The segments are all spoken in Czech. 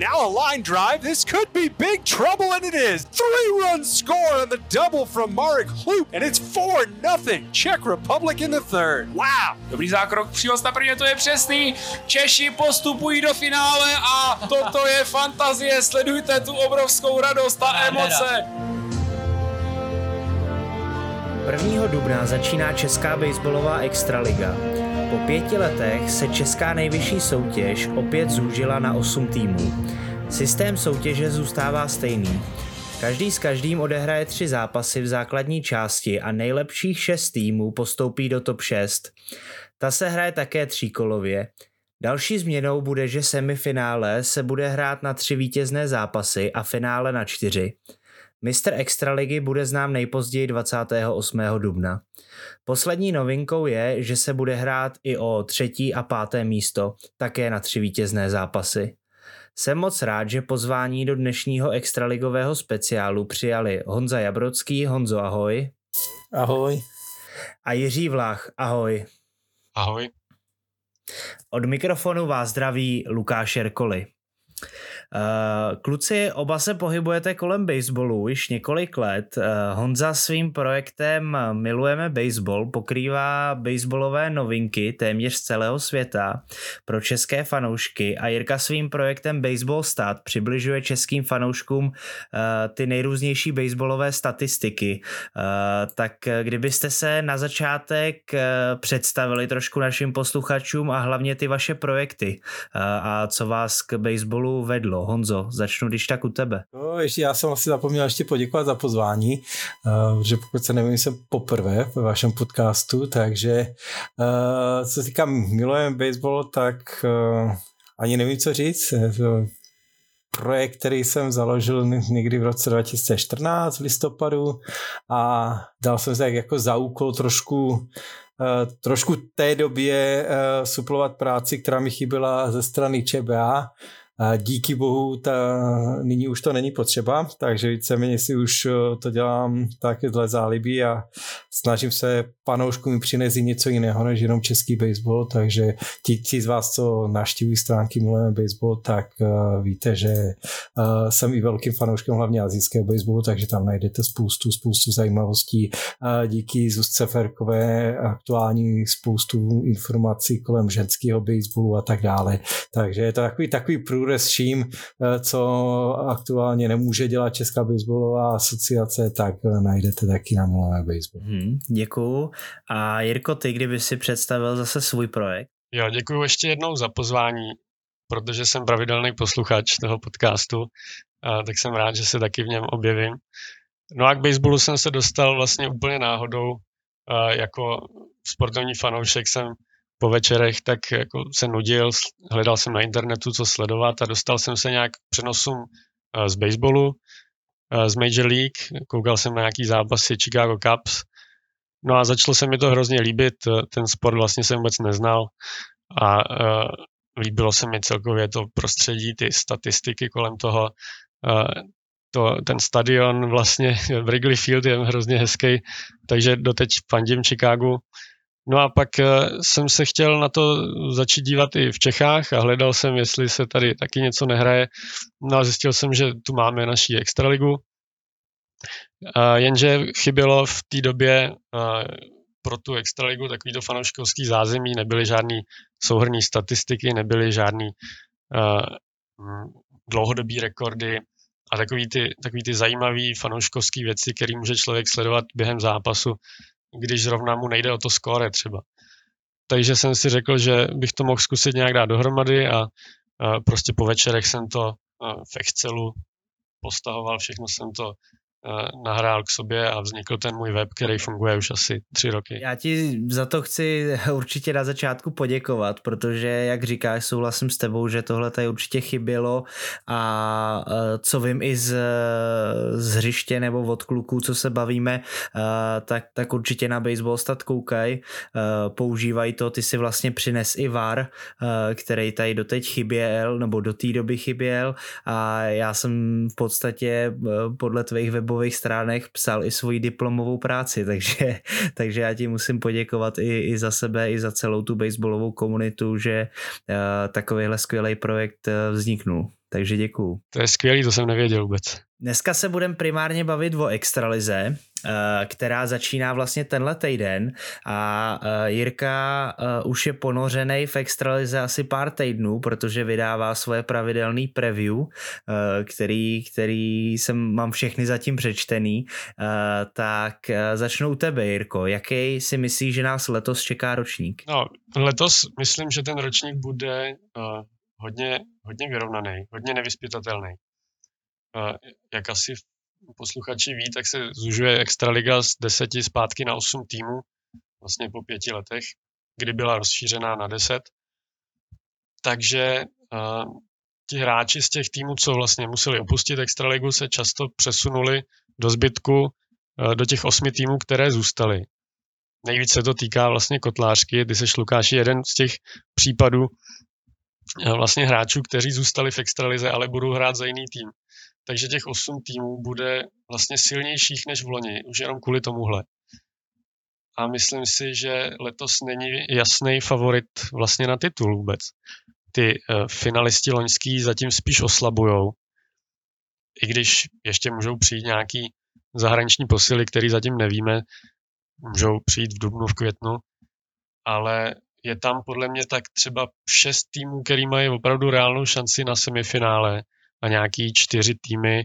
And now a line drive. This could be big trouble, and it is. Three runs score on the double from Marek Hloop, and it's 4 nothing. Czech Republic in the third. Wow. Dobrý zákrok, přívoz na prvně, to je přesný. Češi postupují do finále a toto je fantazie. Sledujte tu obrovskou radost a emoce. 1. dubna začíná Česká baseballová extraliga. Po pěti letech se Česká nejvyšší soutěž opět zúžila na 8 týmů. Systém soutěže zůstává stejný. Každý s každým odehraje tři zápasy v základní části a nejlepších šest týmů postoupí do top 6. Ta se hraje také tříkolově. Další změnou bude, že semifinále se bude hrát na tři vítězné zápasy a finále na čtyři. Mistr Extraligy bude znám nejpozději 28. dubna. Poslední novinkou je, že se bude hrát i o třetí a páté místo, také na tři vítězné zápasy. Jsem moc rád, že pozvání do dnešního extraligového speciálu přijali Honza Jabrocký, Honzo ahoj. Ahoj. A Jiří Vlach, ahoj. Ahoj. Od mikrofonu vás zdraví Lukáš Jerkoli. Uh, kluci, oba se pohybujete kolem baseballu již několik let. Uh, Honza svým projektem Milujeme baseball pokrývá baseballové novinky téměř z celého světa pro české fanoušky a Jirka svým projektem Baseball Stat přibližuje českým fanouškům uh, ty nejrůznější baseballové statistiky. Tak kdybyste se na začátek představili trošku našim posluchačům a hlavně ty vaše projekty a co vás k baseballu vedlo. Honzo, začnu když tak u tebe. No, ještě já jsem asi zapomněl ještě poděkovat za pozvání, uh, že pokud se nevím, jsem poprvé ve vašem podcastu, takže uh, co se týká milujem baseball, tak uh, ani nevím, co říct. Projekt, který jsem založil někdy v roce 2014 v listopadu a dal jsem se jako za úkol trošku trošku té době suplovat práci, která mi chyběla ze strany ČBA díky bohu ta, nyní už to není potřeba, takže víceméně si už eh, to dělám dle zálibí a snažím se panouškům přinést něco jiného než jenom český baseball, takže ti, ti z vás, co navštívují stránky Milujeme baseball, tak uh, víte, že uh, jsem i velkým fanouškem hlavně azijského baseballu, takže tam najdete spoustu, spoustu zajímavostí. Uh, díky Zuzce Ferkové aktuální spoustu informací kolem ženského baseballu a tak dále. Takže je to takový, takový průrez vším, co aktuálně nemůže dělat Česká baseballová asociace, tak najdete taky na Milujeme baseball. Hmm, děkuju. A Jirko, ty kdyby si představil zase svůj projekt? Jo, děkuji ještě jednou za pozvání, protože jsem pravidelný posluchač toho podcastu, a tak jsem rád, že se taky v něm objevím. No a k baseballu jsem se dostal vlastně úplně náhodou. Jako sportovní fanoušek jsem po večerech tak jako se nudil, hledal jsem na internetu, co sledovat a dostal jsem se nějak k přenosům z baseballu, z Major League, koukal jsem na nějaký zápasy Chicago Cubs No a začalo se mi to hrozně líbit, ten sport vlastně jsem vůbec neznal a líbilo se mi celkově to prostředí, ty statistiky kolem toho. To, ten stadion vlastně Wrigley Field je hrozně hezký, takže doteď fandím Chicagu. No a pak uh, jsem se chtěl na to začít dívat i v Čechách a hledal jsem, jestli se tady taky něco nehraje. No a zjistil jsem, že tu máme naší extraligu, jenže chybělo v té době pro tu extraligu takovýto fanouškovský zázemí, nebyly žádný souhrný statistiky, nebyly žádný dlouhodobý rekordy a takový ty, takový ty zajímavý fanouškovský věci, který může člověk sledovat během zápasu, když zrovna mu nejde o to skóre třeba. Takže jsem si řekl, že bych to mohl zkusit nějak dát dohromady a, prostě po večerech jsem to v Excelu postahoval, všechno jsem to nahrál k sobě a vznikl ten můj web, který funguje už asi tři roky. Já ti za to chci určitě na začátku poděkovat, protože jak říkáš, souhlasím s tebou, že tohle tady určitě chybělo a eh, co vím i z, z hřiště nebo od kluků, co se bavíme, eh, tak, tak určitě na baseball stat koukaj, používají to, ty si vlastně přines i VAR, který tady doteď chyběl, nebo do té doby chyběl a já jsem v podstatě podle tvých webů webových stránek psal i svoji diplomovou práci, takže, takže já ti musím poděkovat i, i za sebe, i za celou tu baseballovou komunitu, že uh, takovýhle skvělý projekt uh, vzniknul. Takže děkuju. To je skvělý, to jsem nevěděl vůbec. Dneska se budeme primárně bavit o extralize, eh, která začíná vlastně tenhle týden a eh, Jirka eh, už je ponořený v extralize asi pár týdnů, protože vydává svoje pravidelný preview, který, který jsem, mám všechny zatím přečtený, tak začnu u tebe, Jirko. Jaký si myslíš, že nás letos čeká ročník? No, letos myslím, že ten ročník bude hodně, hodně vyrovnaný, hodně nevyspytatelný jak asi posluchači ví, tak se zužuje Extraliga z deseti zpátky na osm týmů, vlastně po pěti letech, kdy byla rozšířená na deset. Takže ti hráči z těch týmů, co vlastně museli opustit Extraligu, se často přesunuli do zbytku do těch osmi týmů, které zůstaly. Nejvíc se to týká vlastně kotlářky, ty se Lukáši jeden z těch případů vlastně hráčů, kteří zůstali v extralize, ale budou hrát za jiný tým takže těch osm týmů bude vlastně silnějších než v loni, už jenom kvůli tomuhle. A myslím si, že letos není jasný favorit vlastně na titul vůbec. Ty uh, finalisti loňský zatím spíš oslabujou, i když ještě můžou přijít nějaký zahraniční posily, který zatím nevíme, můžou přijít v dubnu, v květnu, ale je tam podle mě tak třeba šest týmů, který mají opravdu reálnou šanci na semifinále a nějaký čtyři týmy,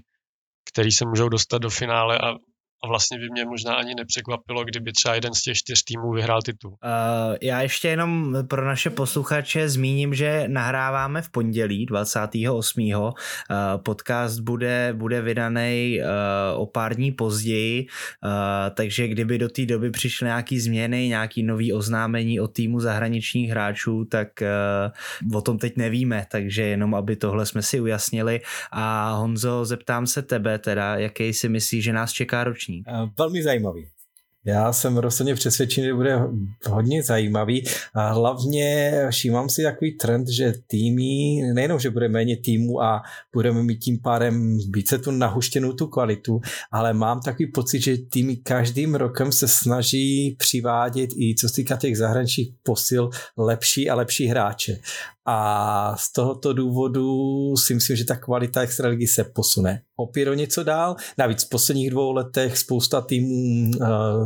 který se můžou dostat do finále a a vlastně by mě možná ani nepřekvapilo, kdyby třeba jeden z těch čtyř týmů vyhrál titul. Uh, já ještě jenom pro naše posluchače zmíním, že nahráváme v pondělí 28. Uh, podcast bude, bude vydaný uh, o pár dní později, uh, takže kdyby do té doby přišly nějaké změny, nějaké nové oznámení o týmu zahraničních hráčů, tak uh, o tom teď nevíme, takže jenom aby tohle jsme si ujasnili. A Honzo, zeptám se tebe teda, jaký si myslíš, že nás čeká roční ročník? Eh, velmi zajímavý. Já jsem rozhodně přesvědčený, že bude hodně zajímavý a hlavně všímám si takový trend, že týmy, nejenom, že bude méně týmů a budeme mít tím pádem více tu nahuštěnou tu kvalitu, ale mám takový pocit, že týmy každým rokem se snaží přivádět i co se týká těch zahraničních posil lepší a lepší hráče. A z tohoto důvodu si myslím, že ta kvalita extraligy se posune opět o něco dál. Navíc v posledních dvou letech spousta týmů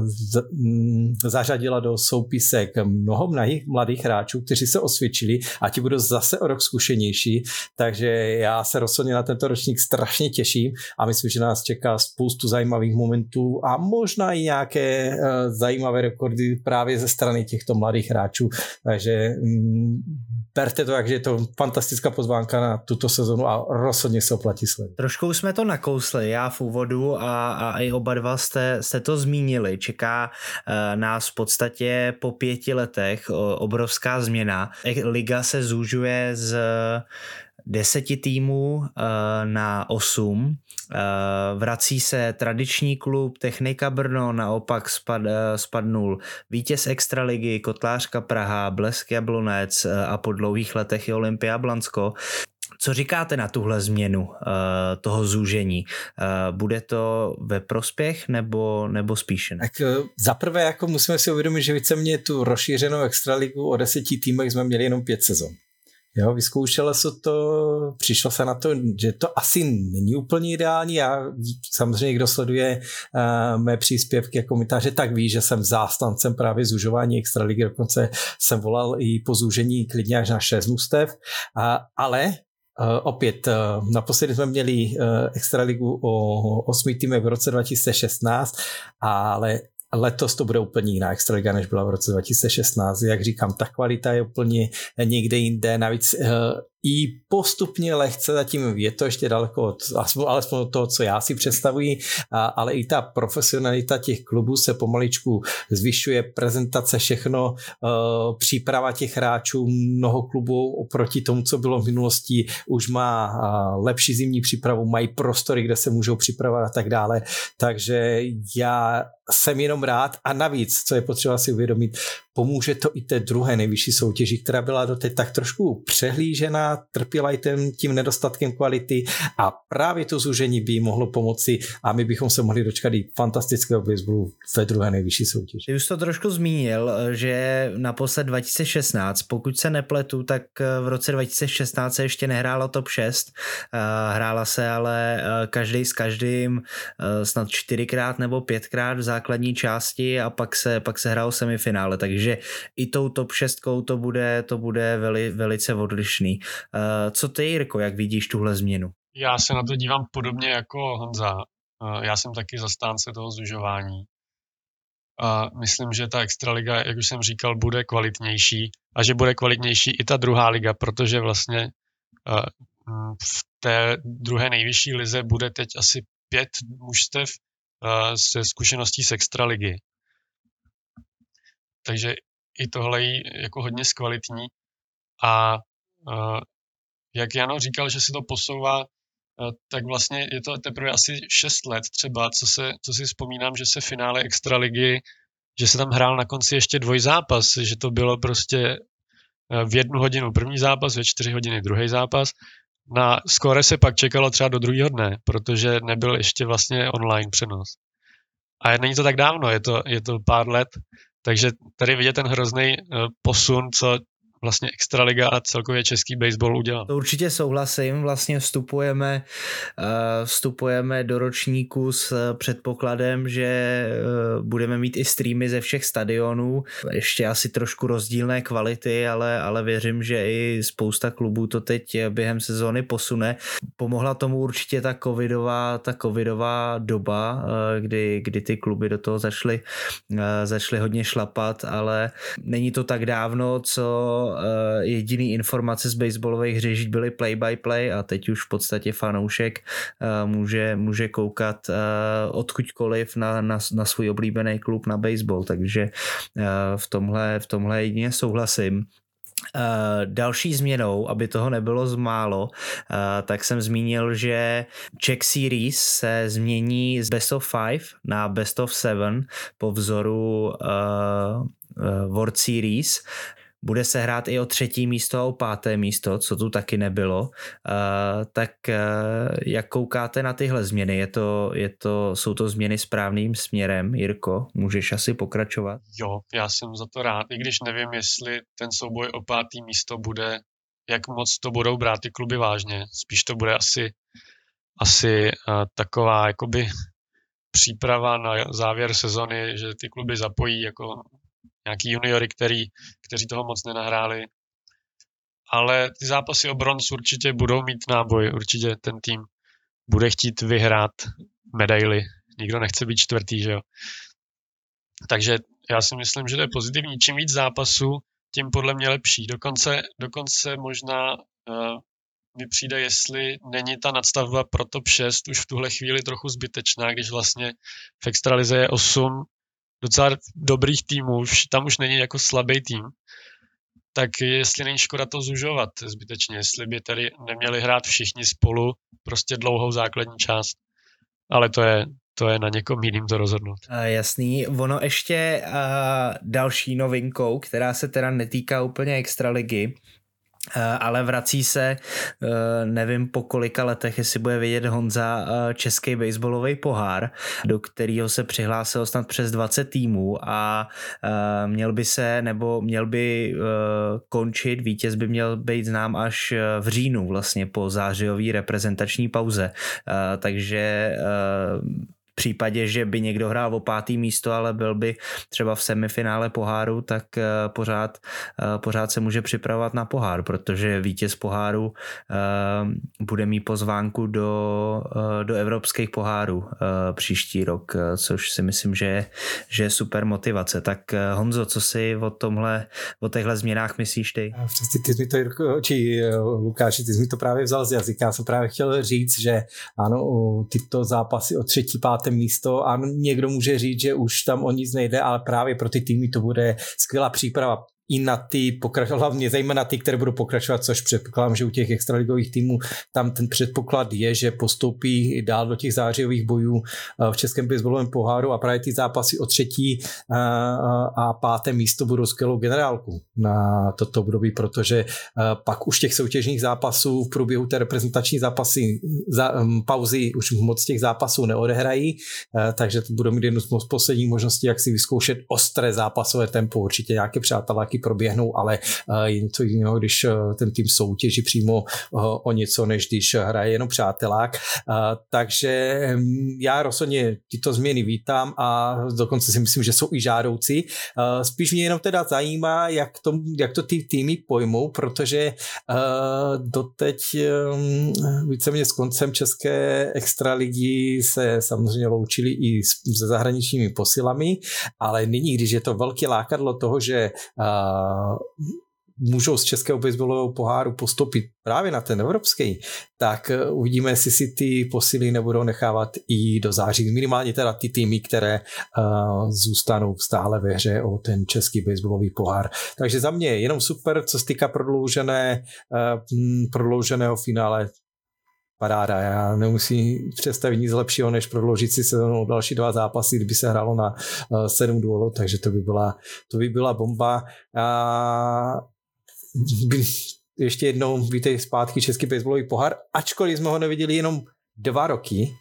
z, um, zařadila do soupisek mnoho mladých, hráčů, kteří se osvědčili a ti budou zase o rok zkušenější, takže já se rozhodně na tento ročník strašně těším a myslím, že nás čeká spoustu zajímavých momentů a možná i nějaké uh, zajímavé rekordy právě ze strany těchto mladých hráčů, takže um, berte to, že je to fantastická pozvánka na tuto sezonu a rozhodně se oplatí sledovat. Trošku jsme to nakousli, já v úvodu a, a i oba dva jste, jste to zmínili. Čeká uh, nás v podstatě po pěti letech obrovská změna. Liga se zúžuje z deseti týmů uh, na osm. Uh, vrací se tradiční klub Technika Brno, naopak spad, uh, spadnul vítěz Extraligy, Kotlářka Praha, Blesk Jablonec a po dlouhých letech i Olympia Blansko. Co říkáte na tuhle změnu toho zúžení? Bude to ve prospěch nebo, nebo spíše ne? Tak zaprvé jako musíme si uvědomit, že víceméně tu rozšířenou extraligu o deseti týmech jsme měli jenom pět sezon. Jo, vyzkoušelo se to, přišlo se na to, že to asi není úplně ideální. Já samozřejmě, kdo sleduje uh, mé příspěvky a komentáře, tak ví, že jsem zástancem právě zužování extraligy, dokonce jsem volal i po zúžení klidně až na šest mustev, uh, ale Uh, opět, uh, naposledy jsme měli extraligu o osmi týmech v roce 2016, ale letos to bude úplně jiná extraliga, než byla v roce 2016. Jak říkám, ta kvalita je úplně někde jinde. Navíc i postupně lehce, zatím je to ještě daleko od, alespoň od toho, co já si představuji, ale i ta profesionalita těch klubů se pomaličku zvyšuje, prezentace, všechno, e, příprava těch hráčů, mnoho klubů oproti tomu, co bylo v minulosti, už má lepší zimní přípravu, mají prostory, kde se můžou připravovat a tak dále, takže já jsem jenom rád a navíc, co je potřeba si uvědomit, pomůže to i té druhé nejvyšší soutěži, která byla doteď tak trošku přehlížená, trpěla i tím, tím nedostatkem kvality a právě to zúžení by mohlo pomoci a my bychom se mohli dočkat i fantastického baseballu ve druhé nejvyšší soutěži. Ty už to trošku zmínil, že naposled 2016, pokud se nepletu, tak v roce 2016 se ještě nehrála top 6, hrála se ale každý s každým snad čtyřikrát nebo pětkrát v základní části a pak se, pak se hrál semifinále, takže i tou top 6 to bude, to bude veli, velice odlišný. Co ty, Jirko, jak vidíš tuhle změnu? Já se na to dívám podobně jako Honza. Já jsem taky zastánce toho zužování. A myslím, že ta extraliga, jak už jsem říkal, bude kvalitnější a že bude kvalitnější i ta druhá liga, protože vlastně v té druhé nejvyšší lize bude teď asi pět mužstev se zkušeností z extraligy. Takže i tohle je jako hodně zkvalitní. A jak Jano říkal, že si to posouvá, tak vlastně je to teprve asi 6 let třeba, co, se, co si vzpomínám, že se finále extraligy, že se tam hrál na konci ještě dvojzápas, že to bylo prostě v jednu hodinu první zápas, ve čtyři hodiny druhý zápas. Na skore se pak čekalo třeba do druhého dne, protože nebyl ještě vlastně online přenos. A není to tak dávno, je to, je to pár let, takže tady vidět ten hrozný eh, posun, co vlastně Extraliga a celkově český baseball udělal. To určitě souhlasím, vlastně vstupujeme, uh, vstupujeme do ročníku s eh, předpokladem, že uh, budeme mít i streamy ze všech stadionů, ještě asi trošku rozdílné kvality, ale, ale věřím, že i spousta klubů to teď během sezóny posune. Pomohla tomu určitě ta covidová, ta covidová doba, kdy, kdy ty kluby do toho začaly, začaly hodně šlapat, ale není to tak dávno, co uh, jediný informace z baseballových hřišť byly play-by-play a teď už v podstatě fanoušek uh, může, může koukat uh, odkudkoliv na, na, na svůj oblíbený klub na baseball, takže v tomhle, v tomhle jedině souhlasím. Uh, další změnou, aby toho nebylo z málo, uh, tak jsem zmínil, že Czech Series se změní z Best of 5 na Best of 7 po vzoru uh, World Series. Bude se hrát i o třetí místo a o páté místo, co tu taky nebylo. Uh, tak uh, jak koukáte na tyhle změny? Je to, je to, jsou to změny správným směrem, Jirko? Můžeš asi pokračovat? Jo, já jsem za to rád, i když nevím, jestli ten souboj o pátý místo bude, jak moc to budou brát ty kluby vážně. Spíš to bude asi, asi uh, taková jakoby příprava na závěr sezony, že ty kluby zapojí jako nějaký juniory, který, kteří toho moc nenahráli. Ale ty zápasy o bronz určitě budou mít náboj, určitě ten tým bude chtít vyhrát medaily. Nikdo nechce být čtvrtý, že jo. Takže já si myslím, že to je pozitivní. Čím víc zápasů, tím podle mě lepší. Dokonce, dokonce možná uh, mi přijde, jestli není ta nadstavba pro top 6 už v tuhle chvíli trochu zbytečná, když vlastně v extralize je 8 docela dobrých týmů, tam už není jako slabý tým, tak jestli není škoda to zužovat zbytečně, jestli by tady neměli hrát všichni spolu prostě dlouhou základní část. Ale to je, to je na někom jiným to rozhodnout. Uh, jasný. Ono ještě uh, další novinkou, která se teda netýká úplně extraligy, ale vrací se, eh, nevím po kolika letech, jestli bude vidět Honza, eh, český baseballový pohár, do kterého se přihlásilo snad přes 20 týmů a měl by se, nebo měl by končit, vítěz by měl být znám až v říjnu vlastně po zářijové reprezentační pauze. Takže případě, že by někdo hrál o pátý místo, ale byl by třeba v semifinále poháru, tak eh, pořád, eh, pořád se může připravovat na pohár, protože vítěz poháru eh, bude mít pozvánku do, do evropských pohárů příští rok, což si myslím, že je, že je super motivace. Tak Honzo, co si o tomhle, o těchto změnách myslíš ty? Přesně, ty jsi mi to, či Lukáši, ty jsi mi to právě vzal z jazyka. Já jsem právě chtěl říct, že ano, tyto zápasy o třetí, páté páté místo a někdo může říct, že už tam o nic nejde, ale právě pro ty týmy to bude skvělá příprava i na ty pokračovat, hlavně zejména ty, které budou pokračovat, což předpokládám, že u těch extraligových týmů tam ten předpoklad je, že postoupí dál do těch zářijových bojů v Českém baseballovém poháru a právě ty zápasy o třetí a páté místo budou skvělou generálku na toto období, protože pak už těch soutěžních zápasů v průběhu té reprezentační zápasy, za, pauzy už moc těch zápasů neodehrají, takže to budou mít jednu z posledních možností, jak si vyzkoušet ostré zápasové tempo. Určitě nějaké přáteláky proběhnou, ale je něco jiného, když ten tým soutěží přímo o něco, než když hraje jenom přátelák. Takže já rozhodně tyto změny vítám a dokonce si myslím, že jsou i žádoucí. Spíš mě jenom teda zajímá, jak to, jak to ty týmy pojmou, protože doteď víceméně s koncem České extraligy se samozřejmě loučili i se zahraničními posilami, ale nyní, když je to velké lákadlo toho, že můžou z českého baseballového poháru postoupit právě na ten evropský, tak eh, uvidíme, jestli si ty posily nebudou nechávat i do září. Minimálně teda ty týmy, které uh, zůstanou stále ve hře o ten český baseballový pohár. Takže za mě jenom super, co se týká prodloužené, uh, prodlouženého finále paráda. Já nemusím představit nic lepšího, než prodloužit si sezónu další dva zápasy, kdyby se hrálo na uh, sedm duelů, takže to by byla, to by byla bomba. A ještě jednou vítej zpátky Český baseballový pohár, ačkoliv jsme ho neviděli jenom dva roky,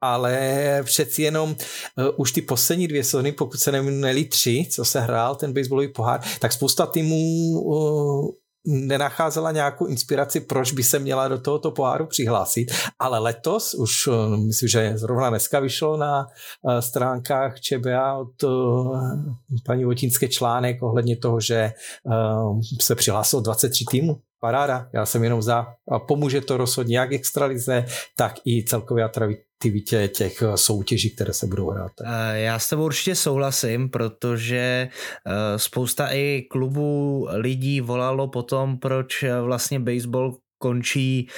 ale přeci jenom uh, už ty poslední dvě sezóny, pokud se neměli tři, co se hrál ten baseballový pohár, tak spousta týmů uh, nenacházela nějakou inspiraci, proč by se měla do tohoto poháru přihlásit, ale letos už, uh, myslím, že zrovna dneska vyšlo na uh, stránkách ČBA od uh, paní Votínské článek ohledně toho, že se přihlásilo 23 týmů. Paráda, já jsem jenom za a pomůže to rozhodně jak extralize, tak i celkově atraktivitě těch eh, soutěží, které se budou hrát. Eh, já s tebou určitě souhlasím, protože eh, spousta i klubů lidí volalo potom, proč vlastně baseball končí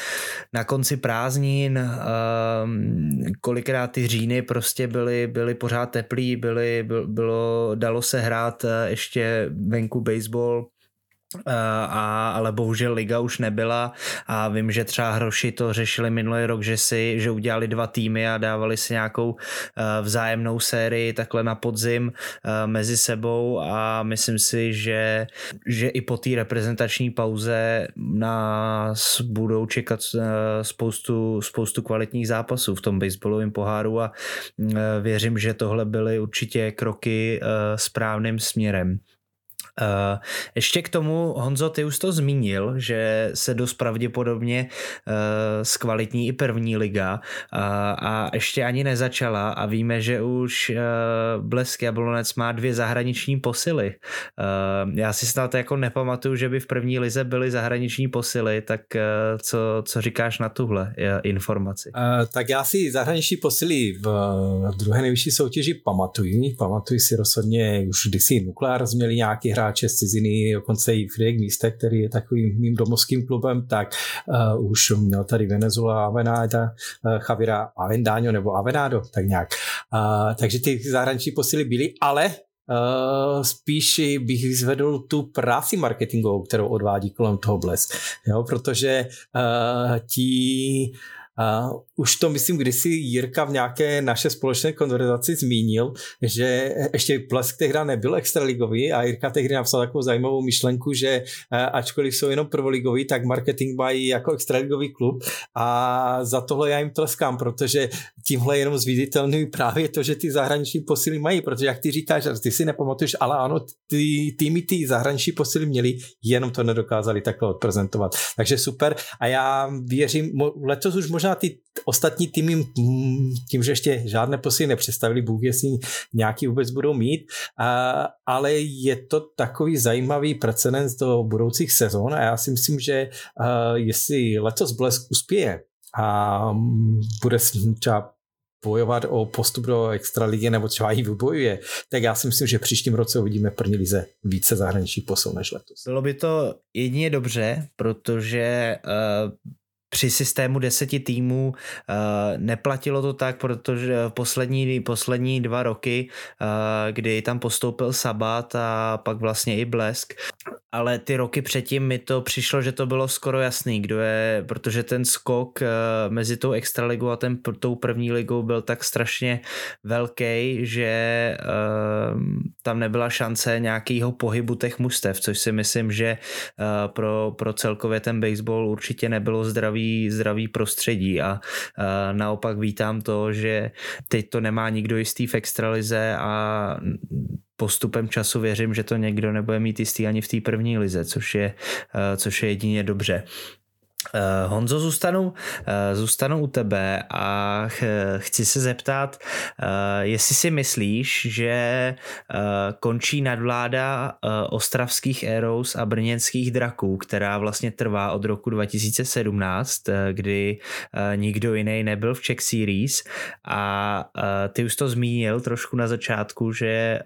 na konci prázdnin, kolikrát ty říjny prostě byly, byly pořád teplý, byly, bylo, dalo se hrát ještě venku baseball, a, ale bohužel liga už nebyla. A vím, že třeba Hroši to řešili minulý rok, že si, že udělali dva týmy a dávali si nějakou eh, vzájemnou sérii takhle na podzim eh, mezi sebou. A myslím si, že, že i po té reprezentační pauze nás budou čekat spoustu, spoustu kvalitních zápasů v tom baseballovém poháru. A věřím, že tohle byly určitě kroky správným směrem. Uh, ještě k tomu, Honzo, ty už to zmínil, že se dost pravděpodobně uh, zkvalitní i první liga uh, a ještě ani nezačala a víme, že už Blesk Jablonec má dvě zahraniční posily. Já si snad jako nepamatuju, že by v první lize byly zahraniční posily, tak co, co říkáš na tuhle uh, informaci? Tak já si zahraniční posily v, druhé nejvyšší soutěži pamatuju. Pamatuju si rozhodně už kdysi Nuklear měli nějaký hra hráče z ciziny, dokonce i Friedrich Míste, který je takovým mým domovským klubem, tak uh, už měl tady Venezuela Avenada, uh, Javira Avendaño nebo Avenado, tak nějak. Uh, takže ty zahraniční posily byly, ale Uh, spíš bych vyzvedl tu práci marketingovou, kterou odvádí kolem toho Blesk, jo, protože uh, ti Uh, už to myslím, kdysi Jirka v nějaké naše společné konverzaci zmínil, že ještě Blesk tehdy nebyl extraligový a Jirka tehdy napsal takovou zajímavou myšlenku, že uh, ačkoliv jsou jenom prvoligový, tak marketing mají jako extraligový klub a za tohle já jim tleskám, protože tímhle jenom zviditelňují právě to, že ty zahraniční posily mají, protože jak ty říkáš, ty si nepamatuješ, ale ano, ty týmy ty zahraniční posily měli, jenom to nedokázali takhle odprezentovat. Takže super a já věřím, letos už možná možná ty ostatní týmy mm, tím, že ještě žádné posily nepředstavili, Bůh jestli nějaký vůbec budou mít, ale je to takový zajímavý precedens do budoucích sezon a já si myslím, že jestli letos Blesk uspěje a mm, bude třeba bojovat o postup do extraligy nebo třeba ji vybojuje, tak já si myslím, že příštím roce uvidíme první lize více zahraničních posil než letos. Bylo by to jedině dobře, protože uh, při systému deseti týmů uh, neplatilo to tak, protože poslední, poslední dva roky, uh, kdy tam postoupil Sabat a pak vlastně i Blesk, ale ty roky předtím mi to přišlo, že to bylo skoro jasný, kdo je, protože ten skok uh, mezi tou extraligou a ten, tou první ligou byl tak strašně velký, že tam nebyla šance nějakého pohybu těch mustev, což si myslím, že pro, pro celkově ten baseball určitě nebylo zdravý, zdravý prostředí a naopak vítám to, že teď to nemá nikdo jistý v extralize a postupem času věřím, že to někdo nebude mít jistý ani v té první lize, což je, což je jedině dobře. Uh, Honzo, zůstanu, uh, zůstanu u tebe a ch, chci se zeptat, uh, jestli si myslíš, že končí nadvláda ostravských Eros a brněnských draků, která vlastně trvá od roku 2017, uh, kdy nikdo jiný nebyl v Czech Series. A ty už to zmínil trošku na začátku, že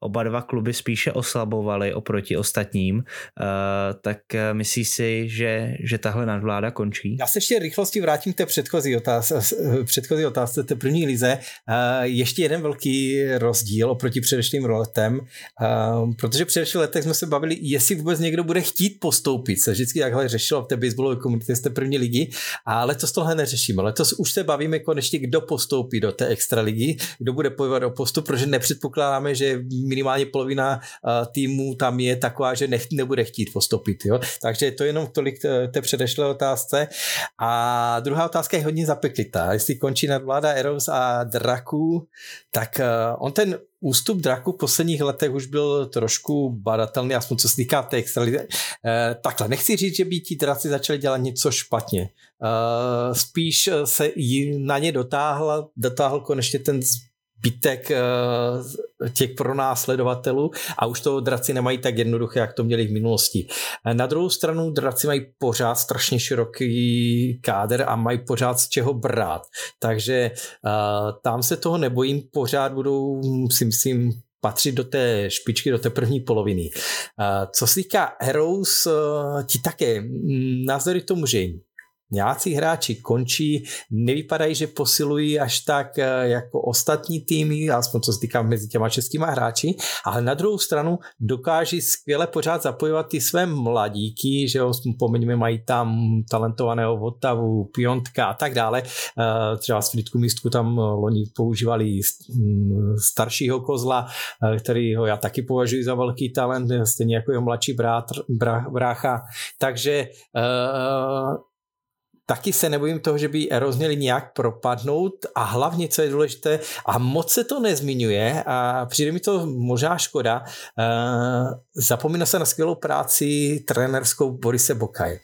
oba dva kluby spíše oslabovaly oproti ostatním, tak myslíš si, že, že tahle nadvláda končí? Já se ještě rychlosti vrátím k té předchozí otázce, předchozí otázce té první lize. Ještě jeden velký rozdíl oproti předešlým letem, protože v předešlých letech jsme se bavili, jestli vůbec někdo bude chtít postoupit. Se vždycky takhle řešilo v té baseballové komunitě z té první ligy, a letos tohle neřešíme. Letos už se bavíme konečně, kdo postoupí do té extra ligy, kdo bude bojovat o postup, protože nepředpokládáme, že minimálně polovina týmů tam je taková, že nebude chtít postoupit. Jo? Takže to je jenom tolik té předešlé otázce. A druhá otázka je hodně zapeklitá. Jestli končí nadvláda Eros a Draků, tak eh, on ten ústup Draku v posledních letech už byl trošku badatelný, aspoň co se týká té extralize. Eh, takhle, nechci říct, že by ti draci začali dělat něco špatně. Eh, spíš se na ně dotáhl, dotáhl konečně ten zbytek eh, těch pronásledovatelů a už to draci nemají tak jednoduché, jak to měli v minulosti. Eh, na druhou stranu draci mají pořád strašně široký káder a mají pořád z čeho brát. Takže uh, tam se toho nebojím, pořád budou, si myslím, patřit do té špičky, do té první poloviny. Co se týká Heroes, ti také mm, názory tomu, že nějací hráči končí, nevypadají, že posilují až tak eh, jako ostatní týmy, aspoň co se týká mezi těma českýma hráči, ale na druhou stranu dokáží skvěle pořád zapojovat ty své mladíky, že jo, pomeňme, mají tam talentovaného Votavu, Piontka a tak dále. Eh, třeba z Fritku místku tam eh, loni používali mm, staršího kozla, kterýho já taky považuji za velký talent, stejně jako jeho mladší brátr, brácha. Takže taky se nebojím toho, že by Eros měli nějak propadnout a hlavně, co je důležité, a moc se to nezmiňuje a přijde mi to možná škoda, uh, zapomíná se na skvělou práci trenerskou Borise Bokaj.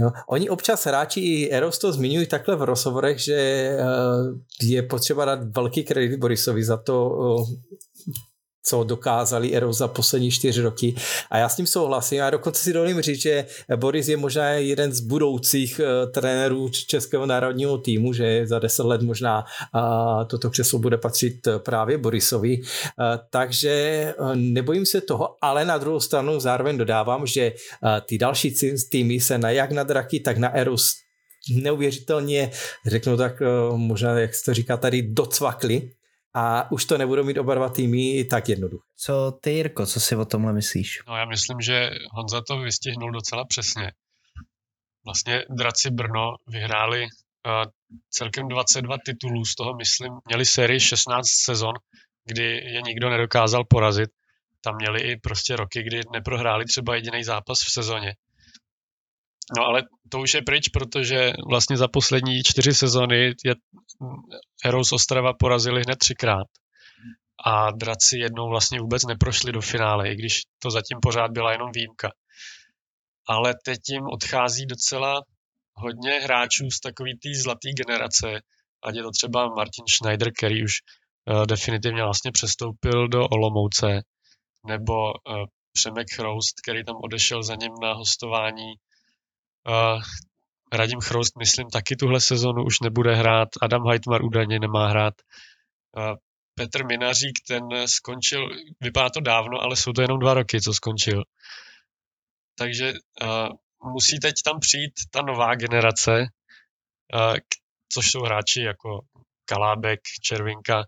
Jo. Oni občas hráči i Eros to zmiňují takhle v rozhovorech, že uh, je potřeba dát velký kredit Borisovi za to, uh, co dokázali Ero za poslední čtyři roky. A já s tím souhlasím. A dokonce si dovolím říct, že Boris je možná jeden z budoucích uh, trenérů českého národního týmu, že za deset let možná uh, toto křeslo bude patřit právě Borisovi. Uh, takže uh, nebojím se toho, ale na druhou stranu zároveň dodávám, že uh, ty další týmy se na jak na draky, tak na Eros neuvěřitelně, řeknu tak možná, jak se to říká tady, docvakli a už to nebudou mít oba dva týmy tak jednoduché. Co ty, Jirko, co si o tomhle myslíš? No já myslím, že Honza to vystihnul docela přesně. Vlastně Draci Brno vyhráli uh, celkem 22 titulů, z toho myslím, měli sérii 16 sezon, kdy je nikdo nedokázal porazit. Tam měli i prostě roky, kdy neprohráli třeba jediný zápas v sezóně. No ale to už je pryč, protože vlastně za poslední čtyři sezony je Heroes Ostrava porazili hned třikrát. A draci jednou vlastně vůbec neprošli do finále, i když to zatím pořád byla jenom výjimka. Ale teď jim odchází docela hodně hráčů z takový té zlaté generace, ať je to třeba Martin Schneider, který už uh, definitivně vlastně přestoupil do Olomouce, nebo uh, Přemek Chroust, který tam odešel za ním na hostování Uh, Radim Chroust, myslím, taky tuhle sezonu už nebude hrát. Adam Heitmar údajně nemá hrát. Uh, Petr Minařík, ten skončil, vypadá to dávno, ale jsou to jenom dva roky, co skončil. Takže uh, musí teď tam přijít ta nová generace, což jsou hráči jako Kalábek, Červinka,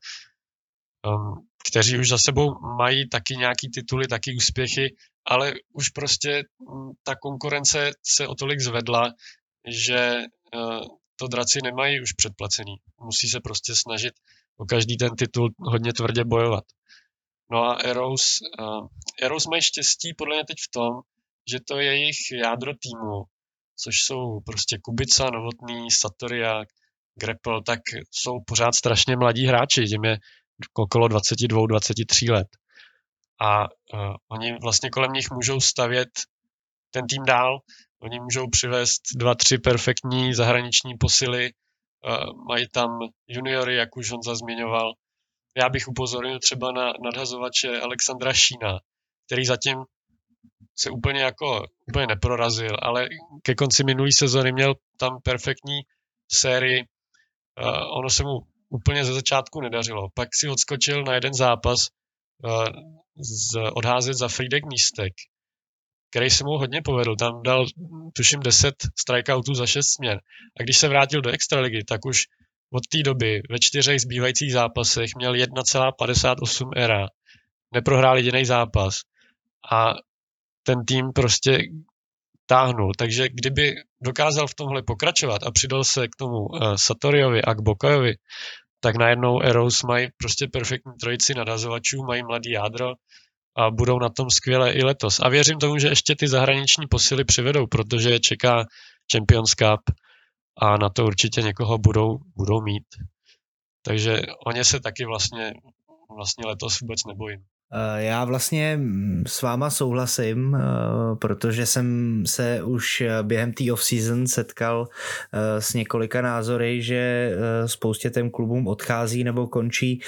um, kteří už za sebou mají taky nějaký tituly, taky úspěchy, ale už prostě mm, ta konkurence se o tolik zvedla, že uh, to draci nemají už předplacený. Musí se prostě snažit o každý ten titul hodně tvrdě bojovat. No a Eros, uh, Eros mají štěstí podle mě teď v tom, že to je jejich jádro týmu, což jsou prostě Kubica, Novotný, Satoria, Grapple, tak jsou pořád strašně mladí hráči, jim je okolo 22-23 let. A uh, oni vlastně kolem nich můžou stavět ten tým dál, oni můžou přivést dva, tři perfektní zahraniční posily, uh, mají tam juniory, jak už on zmiňoval. Já bych upozornil třeba na nadhazovače Alexandra Šína, který zatím se úplně jako úplně neprorazil, ale ke konci minulé sezony měl tam perfektní sérii. Uh, ono se mu úplně ze začátku nedařilo. Pak si odskočil na jeden zápas z, odházet za Friedek místek, který se mu hodně povedl. Tam dal, tuším, 10 strikeoutů za 6 směn. A když se vrátil do extraligy, tak už od té doby ve čtyřech zbývajících zápasech měl 1,58 era. Neprohrál jediný zápas. A ten tým prostě táhnul. Takže kdyby dokázal v tomhle pokračovat a přidal se k tomu uh, Satoriovi a k Bokajovi, tak najednou Eros mají prostě perfektní trojici nadazovačů, mají mladý jádro a budou na tom skvěle i letos. A věřím tomu, že ještě ty zahraniční posily přivedou, protože je čeká Champions Cup a na to určitě někoho budou, budou mít. Takže o ně se taky vlastně, vlastně letos vůbec nebojím. Eh, já vlastně mm, s váma souhlasím, eh, protože jsem se už eh, během té off-season setkal s několika názory, že spoustě těm klubům odchází nebo končí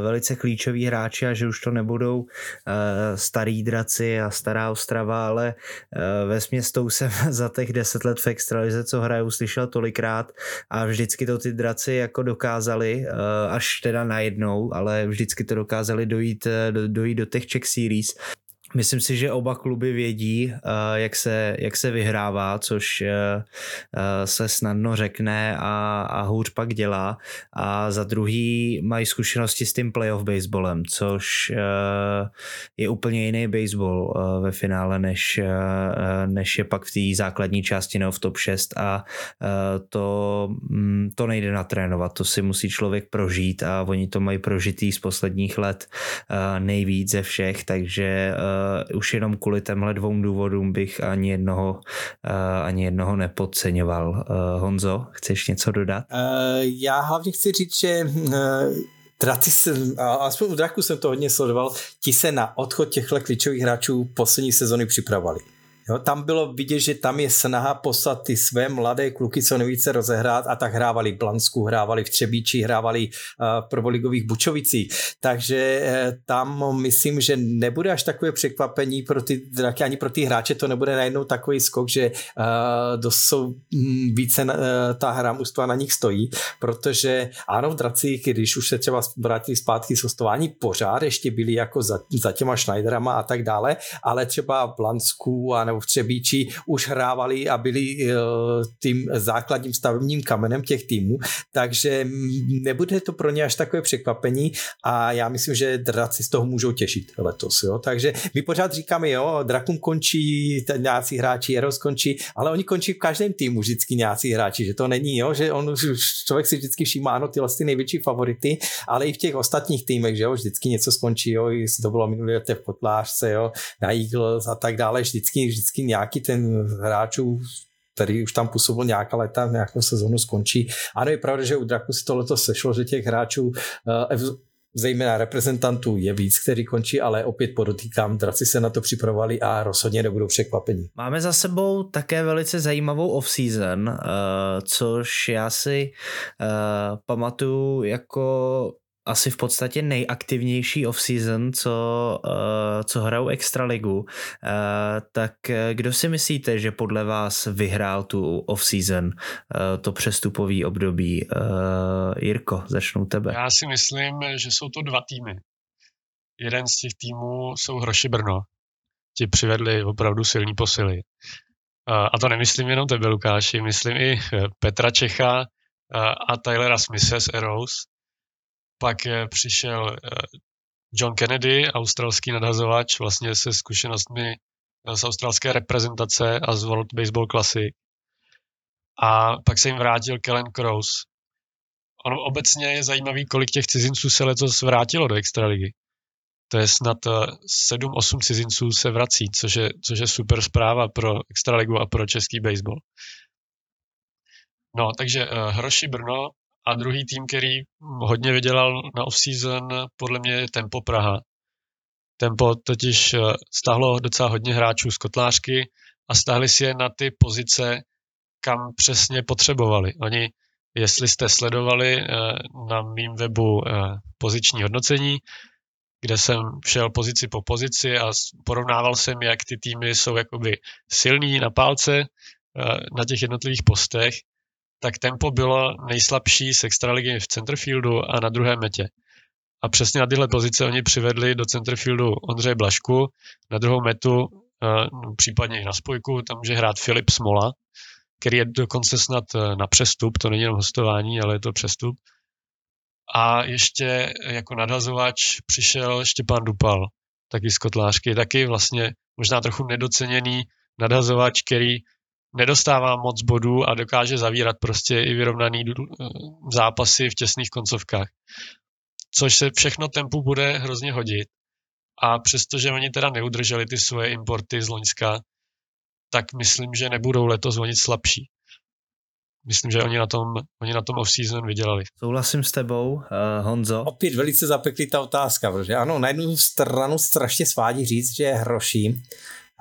velice klíčoví hráči a že už to nebudou starý draci a stará Ostrava, ale ve směstou jsem za těch deset let v extralize, co hraju, slyšel tolikrát a vždycky to ty draci jako dokázali, až teda najednou, ale vždycky to dokázali dojít do dojít do těch Czech Series Myslím si, že oba kluby vědí, eh, jak se, jak se vyhrává, což eh, eh, se snadno řekne a, a hůř pak dělá. A za druhý mají zkušenosti s tím playoff baseballem, což je úplně jiný baseball ve finále, než, než je pak v té základní části nebo v top 6 a to, mm, to nejde natrénovat, to si musí člověk prožít a oni to mají prožitý z posledních let nejvíc ze všech, takže už jenom kvůli těmhle dvou důvodům bych ani jednoho, uh, ani jednoho nepodceňoval. Uh, Honzo, chceš něco dodat? Uh, já hlavně chci říct, že uh, Draci jsem, a aspoň u Draku jsem to hodně sledoval, ti se na odchod těchto klíčových hráčů poslední sezony připravovali. Jo, tam bylo vidět, že tam je snaha poslat ty své mladé kluky co nejvíce rozehrát a tak hrávali v Blansku, hrávali v Třebíči, hrávali uh, v prvoligových Bučovicích. Takže uh, tam myslím, že nebude až takové překvapení pro ty draky, ani pro ty hráče to nebude najednou takový skok, že uh, dosou hm, více uh, ta hra mužstva na nich stojí, protože ano, v dracích, když už se třeba vrátili zpátky z hostování, pořád ještě byli jako za, za těma Schneiderama a tak dále, ale třeba v Blansku a v Třebíči už hrávali a byli uh, tím základním stavebním kamenem těch týmů, takže nebude to pro ně až takové překvapení a já myslím, že draci z toho můžou těšit letos. Jo? Takže my pořád říkáme, jo, Drakun končí, nějací hráči, Eros končí, ale oni končí v každém týmu vždycky nějací hráči, že to není, jo, že on, člověk si vždycky všímá, ano, ty vlastně největší favority, ale i v těch ostatních týmech, že jo, vždycky něco skončí, jo, to bylo minulý v Kotlářce, jo, na Eagles a tak dále, vždycky, vždycky vždycky nějaký ten hráčů který už tam působil nějaká leta, nějakou sezonu skončí. Ano, je pravda, že u Draku si to letos sešlo, že těch hráčů uh, zejména reprezentantů je víc, který končí, ale opět podotýkám, draci se na to připravovali a rozhodně nebudou překvapení. Máme za sebou také velice zajímavou off-season, uh, což já si uh, pamatuju jako asi v podstatě nejaktivnější off-season, co, uh, co hrajou Extraligu. Uh, tak eh, kdo si myslíte, že podle vás vyhrál tu off-season, to přestupový období? Jirko, začnu tebe. Já si myslím, že jsou to dva týmy. Jeden z těch týmů jsou Hroši Brno. Ti přivedli opravdu silní posily. A to nemyslím jenom tebe, Lukáši, myslím i Petra Čecha a Tylera Smithe z Arrows. Pak přišel John Kennedy, australský nadhazovač, vlastně se zkušenostmi z australské reprezentace a z World Baseball Classic. A pak se jim vrátil Kellen Cross. Ono obecně je zajímavý, kolik těch cizinců se letos vrátilo do extraligy. To je snad 7-8 eh, cizinců se vrací, což je, což je super zpráva pro extraligu a pro český baseball. No, takže Hroši Brno a druhý tým, který hodně vydělal na off-season, podle mě je Tempo Praha. Tempo totiž eh, stáhlo docela hodně hráčů z kotlářky a stáhli si je na ty pozice, kam přesně potřebovali. Oni, jestli jste sledovali eh, na mým webu eh, poziční hodnocení, kde jsem šel pozici po pozici a porovnával jsem, jak ty týmy jsou jakoby silný na pálce na těch jednotlivých postech, tak tempo bylo nejslabší z extraligy v centerfieldu a na druhé metě. A přesně na tyhle pozice oni přivedli do centerfieldu Ondřeje Blašku, na druhou metu, no, případně i na spojku, tam může hrát Filip Smola, který je dokonce snad e, na přestup, to není jenom hostování, ale je to přestup. A ještě jako nadhazovač přišel Štěpán Dupal, taky z Kotlářky, taky vlastně možná trochu nedoceněný nadhazovač, který nedostává moc bodů a dokáže zavírat prostě i vyrovnaný e, zápasy v těsných koncovkách což se všechno tempu bude hrozně hodit. A přestože oni teda neudrželi ty svoje importy z Loňska, tak myslím, že nebudou letos o nic slabší. Myslím, že oni na tom, oni na tom off-season vydělali. Souhlasím s tebou, uh, Honzo. Opět velice zapeklitá otázka, protože ano, na jednu stranu strašně svádí říct, že je hroší,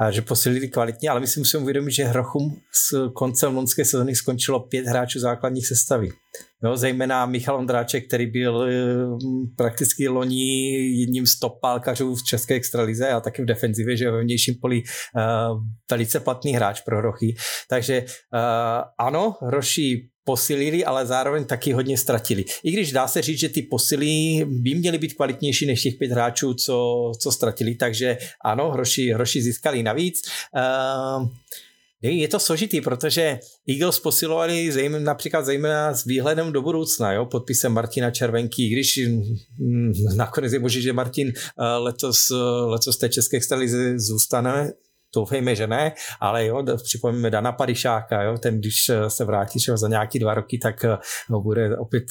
že posilili kvalitně, ale my si musíme uvědomit, že Hrochum s koncem lonské sezóny skončilo pět hráčů základních sestavy. Jo, zejména Michal Ondráček, který byl eh, prakticky loni jedním z top pálkařů v české extralize a taky v defenzivě, že ve vnějším poli uh, velice platný hráč pro Rochy. Takže uh, ano, Roši posilili, ale zároveň taky hodně ztratili. I když dá se říct, že ty posily by měly být kvalitnější než těch pět hráčů, co, co ztratili, takže ano, hroši, hroši získali navíc. Uh, je to složitý, protože Eagles posilovali zejména, například zejména s výhledem do budoucna, jo, podpisem Martina Červenky, když mm, nakonec je možné, že Martin eh, letos, eh, letos té české extralize zůstane, doufejme, že ne, ale jo, připomeňme Dana Padišáka, jo, ten když se vrátí třeba za nějaký dva roky, tak eh, bude opět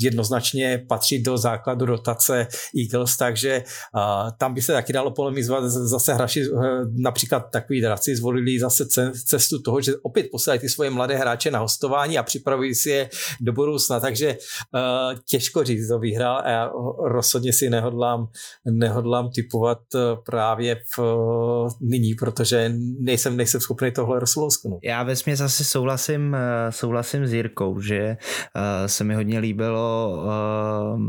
jednoznačně patří do základu rotace Eagles, takže uh, tam by se taky dalo polemizovat. Zase hráči, uh, například takový draci zvolili zase cestu toho, že opět posílají ty svoje mladé hráče na hostování a připravují si je do budoucna, takže uh, těžko říct, to vyhrál a já rozhodně si nehodlám, nehodlám typovat uh, právě v, uh, nyní, protože nejsem, nejsem schopný tohle rozlousknout. Já ve zase souhlasím, souhlasím s Jirkou, že uh, se mi hodně líbilo uh,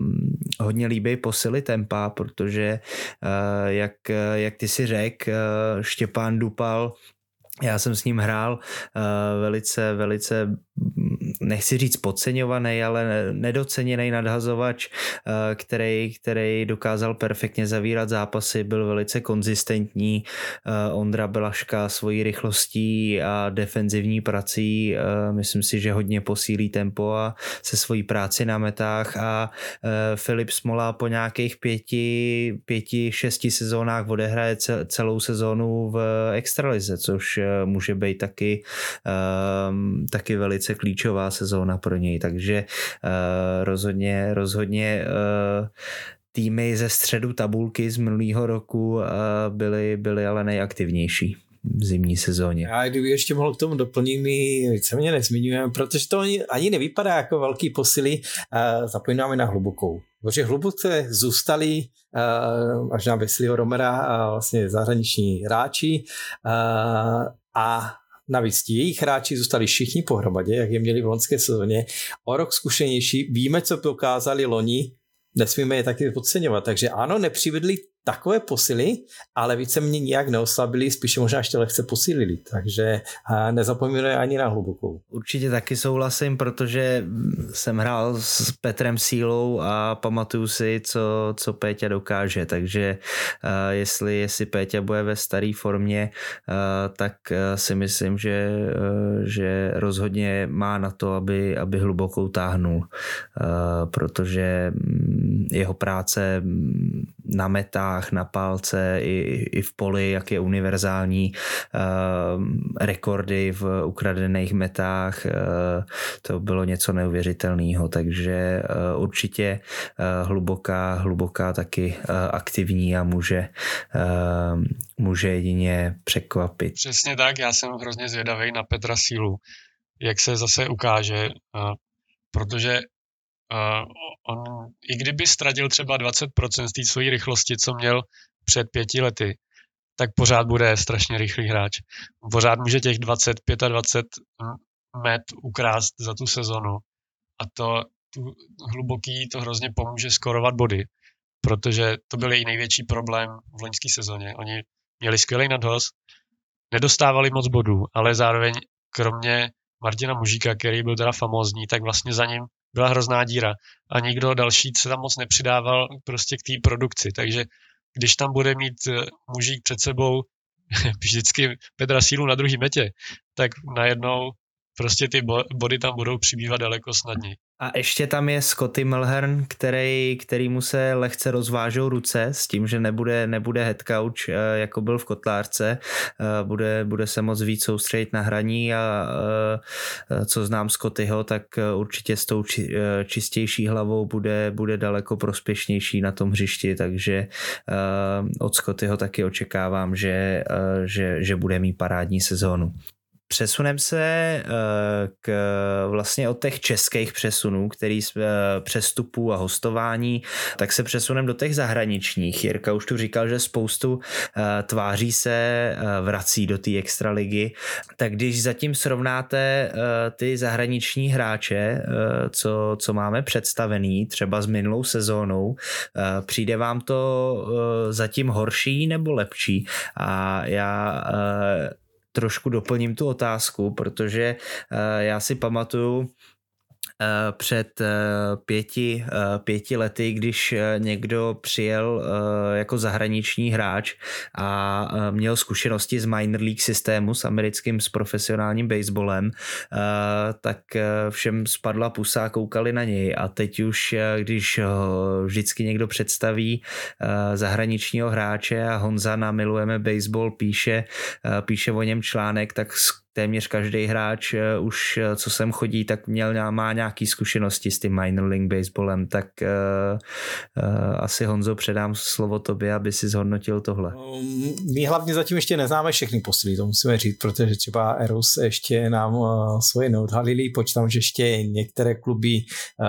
hodně líbí posily tempa, protože uh, jak, jak ty si řekl, uh, Štěpán Dupal já jsem s ním hrál uh, velice, velice nechci říct podceňovaný, ale nedoceněný nadhazovač, eh, který, který dokázal perfektně zavírat zápasy, byl velice konzistentní. Eh, Ondra Belaška svojí rychlostí a defenzivní prací eh, myslím si, že hodně posílí tempo a se svojí práci na metách a Filip Smola po nějakých pěti, pěti, šesti sezónách odehraje celou sezónu v extralize, což může být taky, taky velice klíčová sezóna pro něj, takže uh, rozhodně, rozhodně uh, týmy ze středu tabulky z minulého roku uh, byly, byly ale nejaktivnější v zimní sezóně. Já kdyby ještě mohl k tomu doplnit, my mě nezmiňujeme, protože to ani, ani nevypadá jako velký posily, zapomínáme na hlubokou. Protože hluboce zůstali až na Wesleyho Romera uh, vlastně zahraniční hráči uh, a Navíc ti jejich hráči zůstali všichni pohromadě, jak je měli v loňské sezóně. O rok zkušenější, víme, co dokázali loni, nesmíme je taky podceňovat. Takže ano, nepřivedli takové posily, ale více mě nijak neoslabili, spíše možná ještě lehce posílili, takže nezapomínají ani na hlubokou. Určitě taky souhlasím, protože jsem hrál s Petrem Sílou a pamatuju si, co, co Péťa dokáže, takže jestli, jestli Péťa bude ve staré formě, tak si myslím, že, že rozhodně má na to, aby, aby hlubokou táhnul, protože mm, jeho práce mm, na metách, na palce i, i v poli, jak je univerzální, uh, rekordy v ukradených metách, uh, to bylo něco neuvěřitelného, takže uh, určitě uh, hluboká, hluboká taky aktivní a může, uh, může jedině překvapit. Přesně tak, já jsem hrozně zvědavý na Petra Sílu, jak se zase ukáže, protože Uh, on, i kdyby ztratil třeba 20% z té své rychlosti, co měl před pěti lety, tak pořád bude strašně rychlý hráč. Pořád může těch 20, 25 met ukrást za tu sezonu a to tu hluboký to hrozně pomůže skorovat body, protože to byl její největší problém v loňské sezóně. Oni měli skvělý nadhoz, nedostávali moc bodů, ale zároveň kromě Martina Mužíka, který byl teda famózní, tak vlastně za ním byla hrozná díra a nikdo další se tam moc nepřidával prostě k té produkci, takže když tam bude mít eh, mužík před sebou vždycky Petra sílu na druhý metě, tak najednou prostě ty body tam budou přibývat daleko snadněji. A ještě tam je Scotty Melhern, který, který mu se lehce rozvážou ruce s tím, že nebude, nebude head coach, eh, jako byl v Kotlárce, eh, bude, bude se moc víc soustředit na hraní a eh, co znám Scottyho, tak určitě s tou čistější hlavou bude, bude daleko prospěšnější na tom hřišti, takže od Scottyho taky očekávám, že, že, že bude mít parádní sezónu. Přesunem se eh, k vlastně od těch českých přesunů, který z eh, přestupů a hostování, tak se přesunem do těch zahraničních. Jirka už tu říkal, že spoustu eh, tváří se vrací do té extraligy. Tak když zatím srovnáte ty zahraniční hráče, co, co máme představený, třeba s minulou sezónou, přijde vám to zatím horší nebo lepší? A já trošku doplním tu otázku, protože eh, já si pamatuju, před eh, pěti, eh, pěti lety, když někdo přijel jako zahraniční hráč a měl zkušenosti z minor league systému s americkým, s profesionálním baseballem, tak všem spadla pusa a koukali na něj. A teď už, když vždycky někdo představí zahraničního hráče a Honza na Milujeme baseball píše, píše o něm článek, tak téměř každý hráč uh, už, uh, co sem chodí, tak měl, má nějaký zkušenosti s tím minor league baseballem, tak uh, uh, asi Honzo předám slovo tobě, aby si zhodnotil tohle. Um, my hlavně zatím ještě neznáme všechny posily, to musíme říct, protože třeba Eros ještě nám uh, svoje neodhalili, počítám, že ještě některé kluby uh,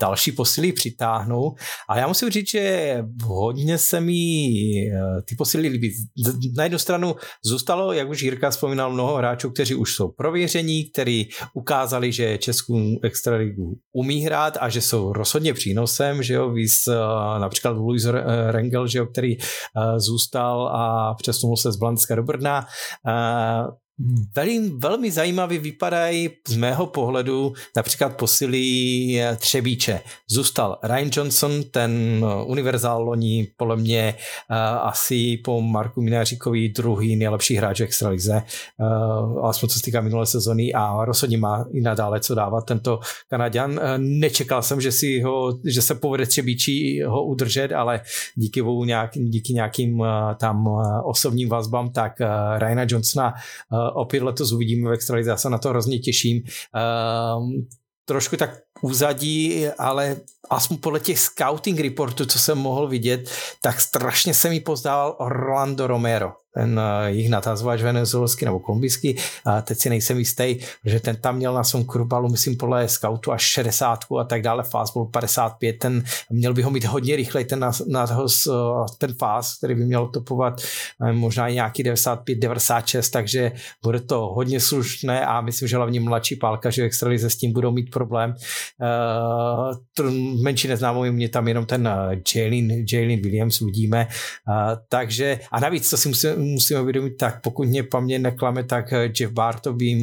další posily přitáhnou a já musím říct, že hodně se mi uh, ty posily líbí. Na jednu stranu zůstalo, jak už Jirka vzpomínal, mnoho hráčů, kteří už jsou prověření, kteří ukázali, že Českou extraligu umí hrát a že jsou rozhodně přínosem, že jo, víc uh, například Luis Rengel, že jo, který uh, zůstal a přesunul se z Blanska do Brna. Uh, Velmi, velmi zajímavě vypadají z mého pohledu například posily eh, Třebíče. Zůstal Ryan Johnson, ten eh, univerzál loni, podle mě uh, asi po Marku Mináříkovi druhý nejlepší hráč extralize, uh, alespoň co se týká minulé sezony a rozhodně má i nadále co dávat tento Kanaďan. Uh, nečekal jsem, že, si ho, že se povede Třebíči ho udržet, ale díky, nějak, díky nějakým tam osobním vazbám, tak Ryana Johnsona opět letos uvidíme v extralize, já se na to hrozně těším. Um, trošku tak uzadí, ale aspoň podle těch scouting reportů, co jsem mohl vidět, tak strašně se mi pozdával Orlando Romero. Ten jich natazovač venezuelský nebo kolumbijský, a teď si nejsem jistý, že ten tam měl na svém kurbalu, myslím podle scoutu až 60 a tak dále, fastball 55, ten měl by ho mít hodně rychlej, ten, na, na ten fast, který by měl topovat možná i nějaký 95, 96, takže bude to hodně slušné a myslím, že hlavně mladší pálka, že extralize s tím budou mít problém. Uh, menší neznámou mě tam jenom ten Jalen, Jalen Williams uvidíme. Uh, takže a navíc, co si musíme, musíme uvědomit, tak pokud mě paměť neklame, tak Jeff Barto by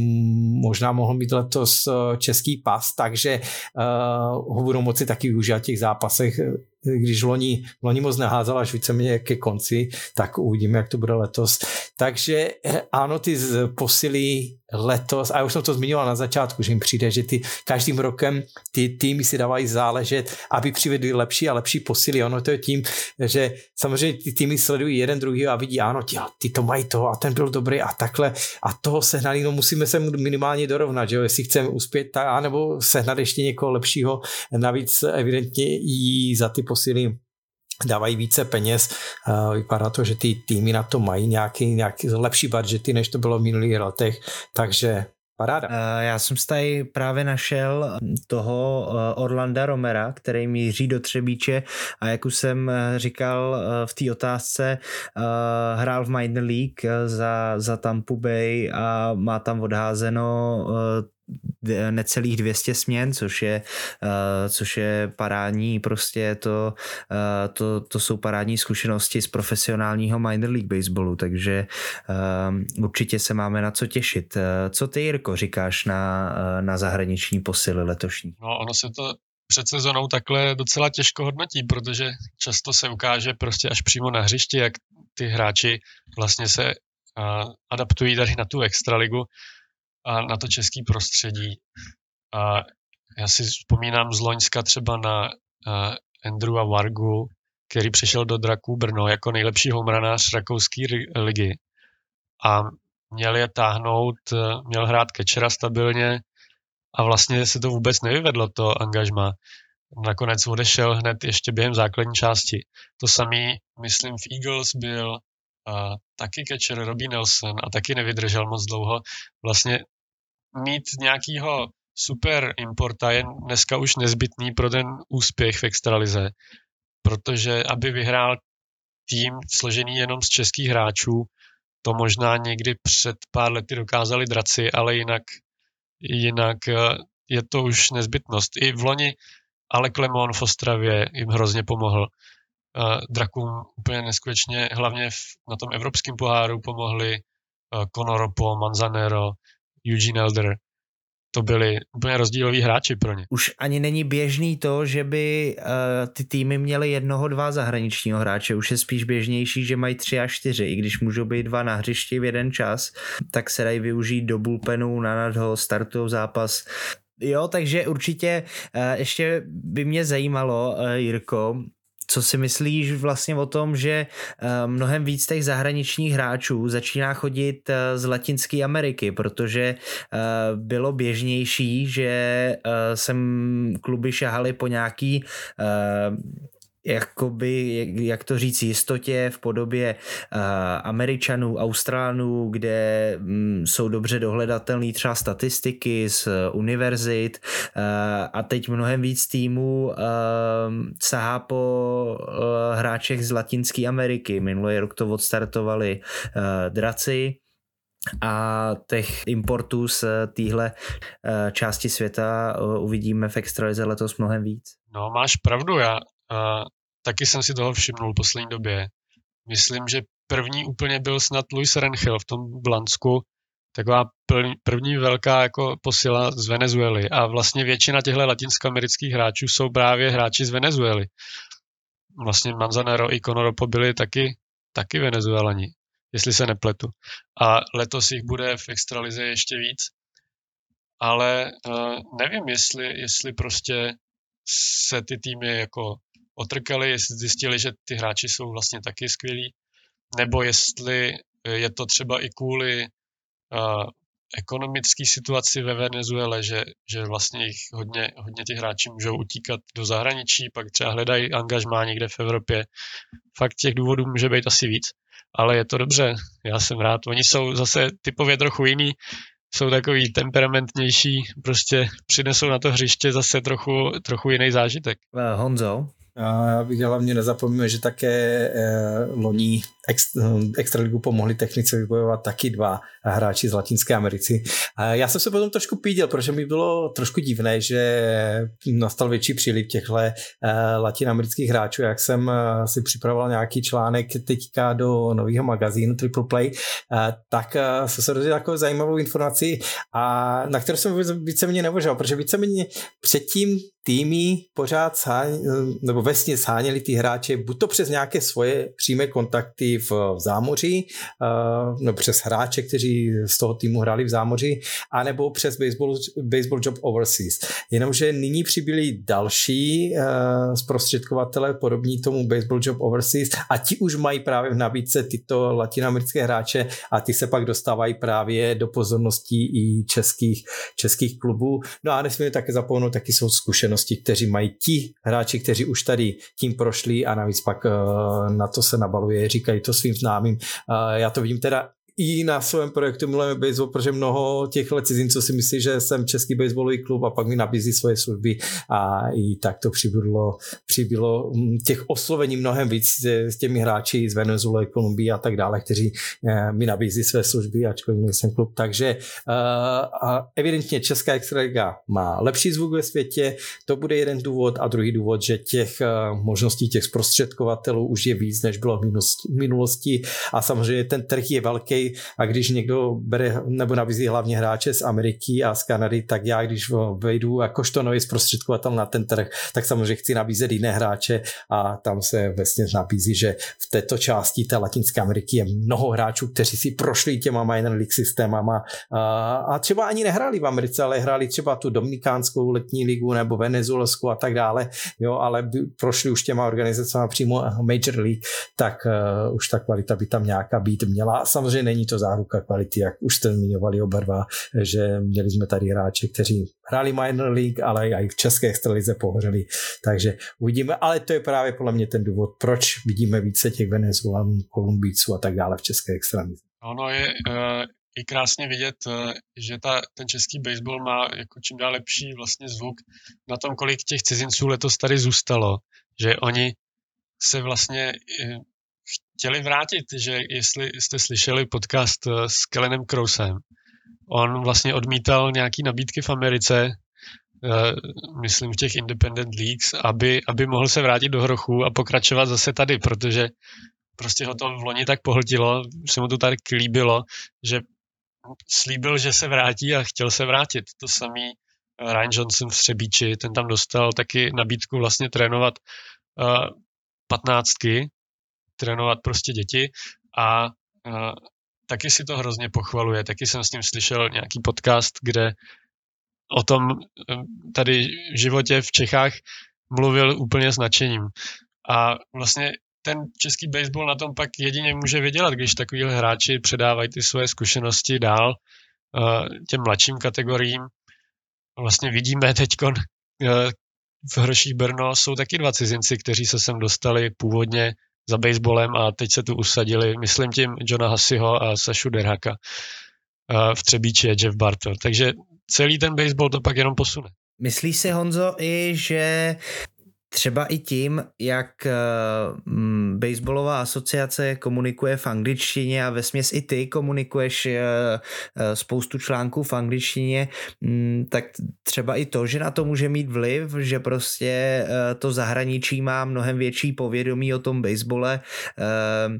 možná mohl mít letos český pas, takže uh, ho budou moci taky využít těch zápasech když loni, loni moc neházela až víceméně ke konci, tak uvidíme, jak to bude letos. Takže eh, ano, ty posily letos, a já už jsem to zmiňoval na začátku, že jim přijde, že ty každým rokem ty týmy si dávají záležet, aby přivedli lepší a lepší posily. Ono to je tím, že samozřejmě ty týmy sledují jeden druhý a vidí, ano, ty, ty to mají to a ten byl dobrý a takhle. A toho sehnali, no musíme se minimálně dorovnat, že jo, jestli chceme uspět, tak, anebo sehnat ještě někoho lepšího, navíc evidentně i za ty posily dávají více peněz. Vypadá to, že ty týmy na to mají nějaký, nějaký lepší budžety, než to bylo v minulých letech, takže Paráda. Já jsem tady právě našel toho Orlanda Romera, který míří do Třebíče a jak už jsem říkal v té otázce, hrál v Minor League za, za Tampa Bay a má tam odházeno necelých 200 směn, což je, uh, což je parádní, prostě to, uh, to, to jsou parádní zkušenosti z profesionálního minor league baseballu, takže určitě se máme na co těšit. Co ty, Jirko, říkáš na, na zahraniční posily letošní? No, ono se to před sezónou takhle docela těžko hodnotí, protože často se ukáže prostě až přímo na hřišti, jak ty hráči vlastně se adaptují tady na tu extraligu na to český prostředí. A já si vzpomínám z Loňska třeba na Andrewa Vargu, který přišel do Draků Brno jako nejlepší homranář rakouské ligy a měl je táhnout, e, měl hrát kečera stabilně a vlastně se to vůbec nevyvedlo, to angažma. Nakonec odešel hned ještě během základní části. To samý, myslím, v Eagles byl uh, taky catcher Robbie Nelson a taky nevydržel moc dlouho. Vlastně mít nějakýho super importa je dneska už nezbytný pro ten úspěch v extralize, protože aby vyhrál tým složený jenom z českých hráčů, to možná někdy před pár lety dokázali draci, ale jinak, jinak eh, je to už nezbytnost. I v loni ale Klemon v Ostravě jim hrozně pomohl. Eh, Drakům úplně neskutečně, hlavně na tom evropském poháru pomohli eh, Conoropo, Manzanero, Eugene Elder, to byli úplně rozdíloví hráči pro ně. Už ani není běžný to, že by uh, ty týmy měly jednoho, dva zahraničního hráče. Už je spíš běžnější, že mají tři a čtyři. I když můžou být dva na hřišti v jeden čas, tak se dají využít do bullpenu, na nadho, startují zápas. Jo, takže určitě uh, ještě by mě zajímalo, uh, Jirko, co si myslíš vlastně o tom, že eh, mnohem víc těch zahraničních hráčů začíná chodit eh, z Latinské Ameriky, protože eh, bylo běžnější, že sem kluby šahali po nějaký jakoby, jak to říct, jistotě v podobě uh, Američanů, Austrálů, kde um, jsou dobře dohledatelné třeba statistiky z uh, univerzit uh, a teď mnohem víc týmů sahá po hráčech z Latinské Ameriky. Minulý rok to odstartovali draci, a těch importů z téhle části světa uvidíme v extralize letos mnohem víc. No, máš pravdu, já taky jsem si toho všimnul v poslední době. Myslím, že první úplně byl snad Luis Renchel v tom Blansku, taková první velká jako posila z Venezuely a vlastně většina těchto latinskoamerických hráčů jsou právě hráči z Venezuely. Vlastně Manzanero i Conoropo byli taky, taky Venezuelani, jestli se nepletu. A letos jich bude v extralize ještě víc. Ale uh, nevím, jestli, jestli prostě se ty týmy jako otrkali, zjistili, že ty hráči jsou vlastně taky skvělí, nebo jestli je to třeba i kvůli uh, ekonomické situaci ve Venezuele, že, že vlastně jich hodně, hodně těch hráči můžou utíkat do zahraničí, pak třeba hledají angažmá někde v Evropě. Fakt těch důvodů může být asi víc, ale je to dobře, já jsem rád. Oni jsou zase typově trochu jiný, jsou takový temperamentnější, prostě přinesou na to hřiště zase trochu, trochu jiný zážitek. Uh, Honzo, já bych hlavně nezapomněl, že také eh, loní Extraligu pomohli technice vybojovat taky dva hráči z Latinské Ameriky. Já jsem se potom trošku píděl, protože mi bylo trošku divné, že nastal větší příliv těchto eh, latinamerických hráčů. Jak jsem eh, si připravoval nějaký článek teďka do nového magazínu Triple Play, eh, tak jsem se dozvěděl takovou zajímavou informaci, a na kterou jsem víceméně neuvažoval, protože víceméně předtím týmy pořád sáň, nebo vesně sáněli ty hráče buď to přes nějaké svoje přímé kontakty v, zámoří, uh, no přes hráče, kteří z toho týmu hráli v zámoří, anebo přes baseball, baseball Job Overseas. Jenomže nyní přibyli další uh, zprostředkovatele podobní tomu Baseball Job Overseas a ti už mají právě v nabídce tyto latinoamerické hráče a ty se pak dostávají právě do pozorností i českých, českých klubů. No a nesmíme také zapomenout, taky jsou zkušenosti, kteří mají ti hráči, kteří už tady tím prošli a navíc pak uh, na to se nabaluje, říkají to svým známým. Já to vidím teda i na svém projektu Milujeme baseball, protože mnoho těchto cizinců si myslí, že jsem český baseballový klub a pak mi nabízí svoje služby a i tak to přibylo, přibylo mm, těch oslovení mnohem víc s těmi hráči z Venezuely, Kolumbie a tak dále, kteří eh, mi nabízí své služby, ačkoliv nejsem klub. Takže eh, evidentně Česká extraliga má lepší zvuk ve světě, to bude jeden důvod a druhý důvod, že těch eh, možností těch zprostředkovatelů už je víc, než bylo v minulosti. A samozřejmě ten trh je velký, a když někdo bere nebo nabízí hlavně hráče z Ameriky a z Kanady, tak já, když vejdu jakožto nový zprostředkovatel na ten trh, tak samozřejmě chci nabízet jiné hráče a tam se vlastně nabízí, že v této části té Latinské Ameriky je mnoho hráčů, kteří si prošli těma minor league systémama a, a třeba ani nehráli v Americe, ale hráli třeba tu dominikánskou letní ligu nebo venezuelskou a tak dále, jo, ale prošli už těma organizacemi přímo Major League, tak uh, už ta kvalita by tam nějaká být měla. Samozřejmě není to záruka kvality, jak už jste zmiňovali oba dva, že měli jsme tady hráče, kteří hráli minor league, ale i v české extralize pohořeli, takže uvidíme, ale to je právě podle mě ten důvod, proč vidíme více těch Venezuelanů, Kolumbíců a tak dále v české extralize. Ono je uh, i krásně vidět, uh, že ta, ten český baseball má jako čím dál lepší vlastně zvuk na tom, kolik těch cizinců letos tady zůstalo, že oni se vlastně chtěli vrátit, že jestli jste slyšeli podcast eh, s Kellenem Krousem, on vlastně odmítal nějaký nabídky v Americe, eh, myslím v těch independent leagues, aby, aby mohl se vrátit do hrochu a pokračovat zase tady, protože prostě ho to v loni tak pohltilo, se mu to tak líbilo, že slíbil, že se vrátí a chtěl se vrátit. To samý eh, Ryan Johnson v Střebíči, ten tam dostal taky nabídku vlastně trénovat patnáctky trénovat prostě děti a uh, taky si to hrozně pochvaluje. Taky jsem s ním slyšel nějaký podcast, kde o tom tady v životě v Čechách mluvil úplně s nadšením. A vlastně ten český baseball na tom pak jedině může vydělat, když takovýhle hráči předávají ty svoje zkušenosti dál uh, těm mladším kategoriím. Vlastně vidíme teď uh, v Hroších Brno jsou taky dva cizinci, kteří se sem dostali původně za baseballem a teď se tu usadili, myslím tím Johna Hasiho a Sašu Derhaka. V Třebíči je Jeff Bartel. Takže celý ten baseball to pak jenom posune. Myslíš si, Honzo, i že třeba i tím, jak uh, baseballová asociace komunikuje v angličtině a ve směs i ty komunikuješ uh, uh, spoustu článků v angličtině, um, tak třeba i to, že na to může mít vliv, že prostě uh, to zahraničí má mnohem větší povědomí o tom basebole, uh,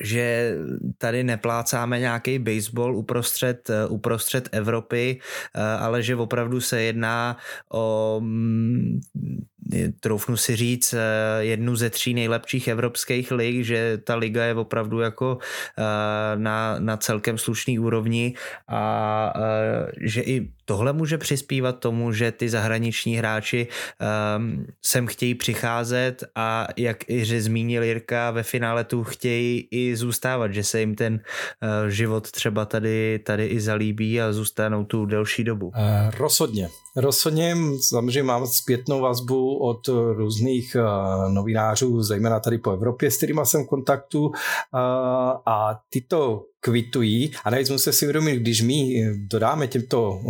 že tady neplácáme nějaký baseball uprostřed, uprostřed Evropy, ale že opravdu se jedná o troufnu si říct, jednu ze tří nejlepších evropských lig, že ta liga je opravdu jako na, na celkem slušný úrovni a že i tohle může přispívat tomu, že ty zahraniční hráči um, sem chtějí přicházet a jak i zmínil Jirka, ve finále tu chtějí i zůstávat, že se jim ten uh, život třeba tady, tady i zalíbí a zůstanou tu delší dobu. Uh, rozhodně. Rozhodně samozřejmě mám zpětnou vazbu od různých uh, novinářů, zejména tady po Evropě, s kterými jsem v kontaktu uh, a tyto kvitují a navíc musíme si uvědomit, když my dodáme těmto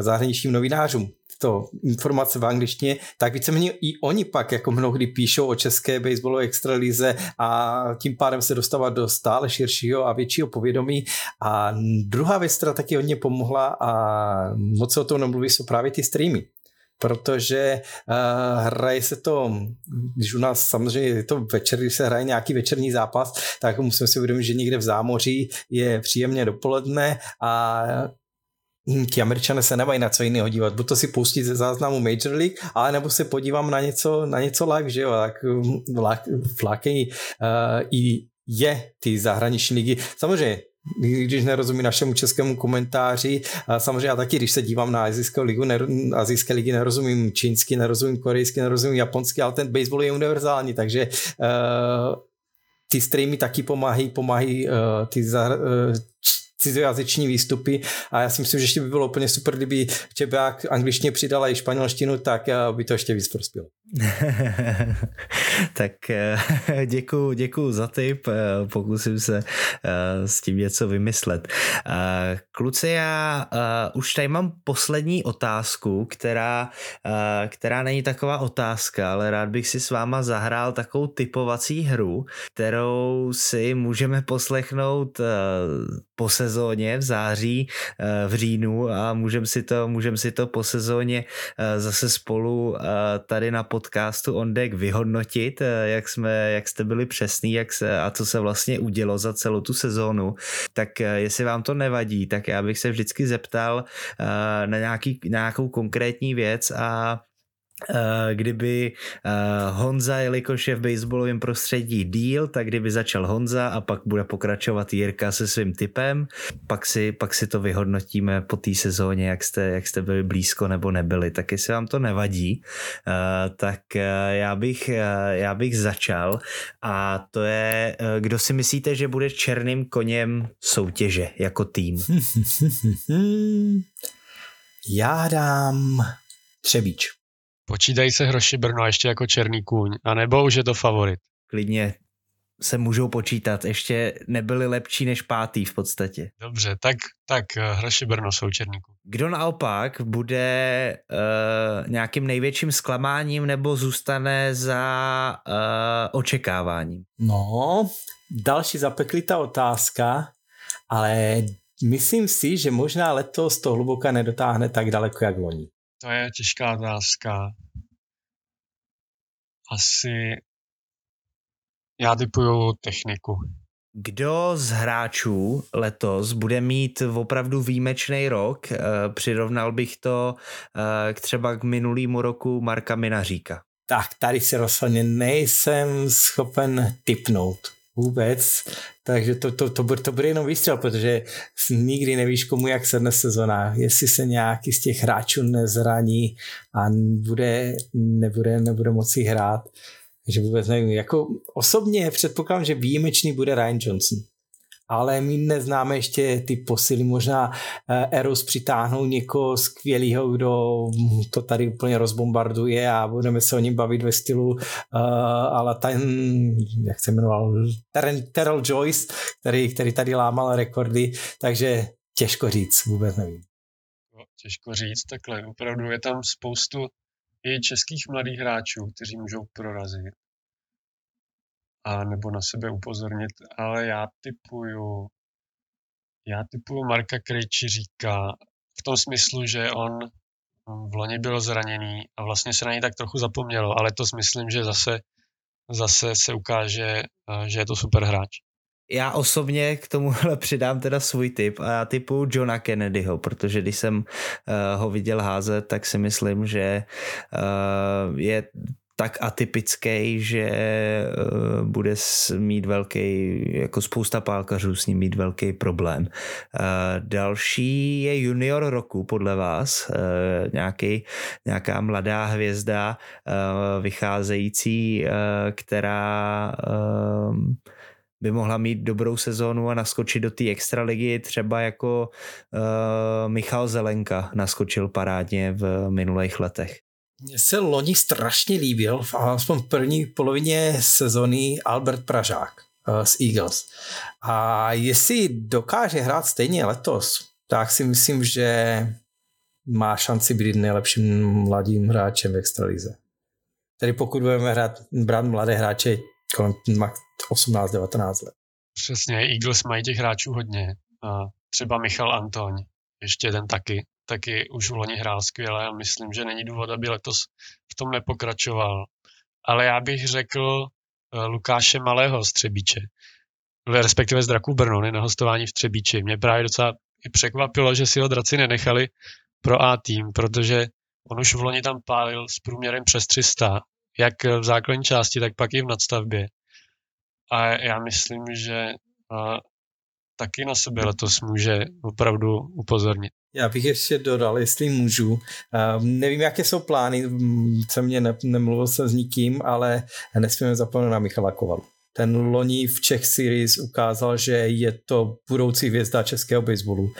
zahraničním novinářům to informace v angličtině, tak víceméně i oni pak jako mnohdy píšou o české baseballové extralize a tím pádem se dostávat do stále širšího a většího povědomí. A druhá věc, která taky hodně pomohla a moc se o tom nemluví, jsou právě ty streamy protože uh, hraje se to, když u nás samozřejmě je to večer, když se hraje nějaký večerní zápas, tak musím si uvědomit, že někde v zámoří je příjemně dopoledne a hm, ti američané se nemají na co jiného dívat. Buď to si pustit ze záznamu Major League, ale nebo se podívám na něco, na něco live, že jo, tak hm, flákejí uh, i je ty zahraniční ligy. Samozřejmě když nerozumí našemu českému komentáři. Samozřejmě já taky, když se dívám na azijskou ligu, azijské ligy nerozumím čínsky, nerozumím korejsky, nerozumím japonsky, ale ten baseball je univerzální, takže uh, ty streamy taky pomáhají, pomáhají uh, ty zahr- uh, cizojazyční výstupy a já si myslím, že ještě by bylo úplně super, kdyby Čebák angličtině přidala i španělštinu, tak by to ještě víc prospělo. tak eh, děkuji děkuju za tip, eh, pokusím se eh, s tím něco vymyslet. Kluci, já už tady mám poslední otázku, která, která není taková otázka, ale rád bych si s váma zahrál takovou typovací hru, kterou si můžeme poslechnout po sezóně v září, v říjnu a můžeme si to, můžem si to po sezóně zase spolu tady na podcastu On Deck vyhodnotit, eh, jak, jsme, jak jste byli přesný jak se, a co se vlastně udělo za celou tu sezónu, tak eh, jestli vám to nevadí, tak já bych se vždycky zeptal eh, na, nějaký, na nějakou konkrétní věc a kdyby eh, Honza, jelikož je v baseballovém prostředí díl, tak kdyby začal Honza a pak bude pokračovat Jirka se svým typem, pak si, pak si to vyhodnotíme po té sezóně, jak jste, jak jste byli blízko nebo nebyli, tak jestli vám to nevadí, eh, tak já bych, já bych začal a to je, kdo si myslíte, že bude černým koněm soutěže jako tým? Já dám Třebíč. Počítají se Hroši Brno ještě jako černý kůň, anebo už je to favorit? Klidně se můžou počítat, ještě nebyli lepší než pátý v podstatě. Dobře, tak, tak eh, Hroši Brno jsou černý kůň. Kdo naopak bude uh, nějakým největším zklamáním nebo zůstane za uh, očekáváním? No, další zapeklitá otázka, ale myslím si, že možná letos to hluboka nedotáhne tak daleko, jak loni. To je těžká otázka. Asi já typuju techniku. Kdo z hráčů letos bude mít opravdu výjimečný rok? Eh, přirovnal bych to eh, k třeba k minulýmu roku Marka Minaříka. Tak tady si rozhodně nejsem schopen typnout vůbec, takže to, to, to, bude, to bude jenom výstřel, protože nikdy nevíš, komu jak sedne sezona, jestli se nějaký z těch hráčů nezraní a bude, nebude, nebude moci hrát. Takže vůbec nevím. Jako osobně předpokládám, že výjimečný bude Ryan Johnson ale my neznáme ještě ty posily. Možná eh, Eros přitáhnou někoho skvělého, kdo to tady úplně rozbombarduje a budeme se o něm bavit ve stylu uh, ale ten, jak se jmenoval, Terrell Joyce, který, který tady lámal rekordy, takže těžko říct, vůbec nevím. No, těžko říct, takhle. Opravdu je tam spoustu i českých mladých hráčů, kteří můžou prorazit a nebo na sebe upozornit, ale já typuju, já typuju Marka Krejčiříka v tom smyslu, že on v loni byl zraněný a vlastně se na něj tak trochu zapomnělo, ale to myslím, že zase, zase se ukáže, že je to super hráč. Já osobně k tomuhle přidám teda svůj tip a já typu Johna Kennedyho, protože když jsem uh, ho viděl házet, tak si myslím, že uh, je tak atypický, že uh, bude mít velký, jako spousta pálkařů s ním mít velký problém. Uh, další je junior roku podle vás, uh, nějaký, nějaká mladá hvězda vycházející, která by mohla mít dobrou sezónu a naskočit do té extraligy, třeba jako Michal Zelenka naskočil parádně v minulých letech. Mně se loni strašně líbil, v v první polovině sezony Albert Pražák uh, z Eagles. A jestli dokáže hrát stejně letos, tak si myslím, že má šanci být nejlepším mladým hráčem v extralize. Tedy pokud budeme hrát, brát mladé hráče kolem 18-19 let. Přesně, Eagles mají těch hráčů hodně. A třeba Michal Antoň, ještě jeden taky, taky už v loni hrál skvěle a myslím, že není důvod, aby letos v tom nepokračoval. Ale já bych řekl eh, Lukáše Malého z Třebíče, respektive z Draků Brno, na hostování v Třebíči. Mě právě docela i překvapilo, že si ho draci nenechali pro A tým, protože on už v loni tam pálil s průměrem přes 300, jak v základní části, tak pak i v nadstavbě. A já myslím, že taky na sebe letos může opravdu upozornit. Já bych ještě dodal, jestli můžu. Uh, nevím, jaké jsou plány, jsem mě ne, nemluvil jsem s nikým, ale nesmíme zapomenout na Michala Kovalu. Ten loni v Czech Series ukázal, že je to budoucí hvězda českého baseballu. Uh,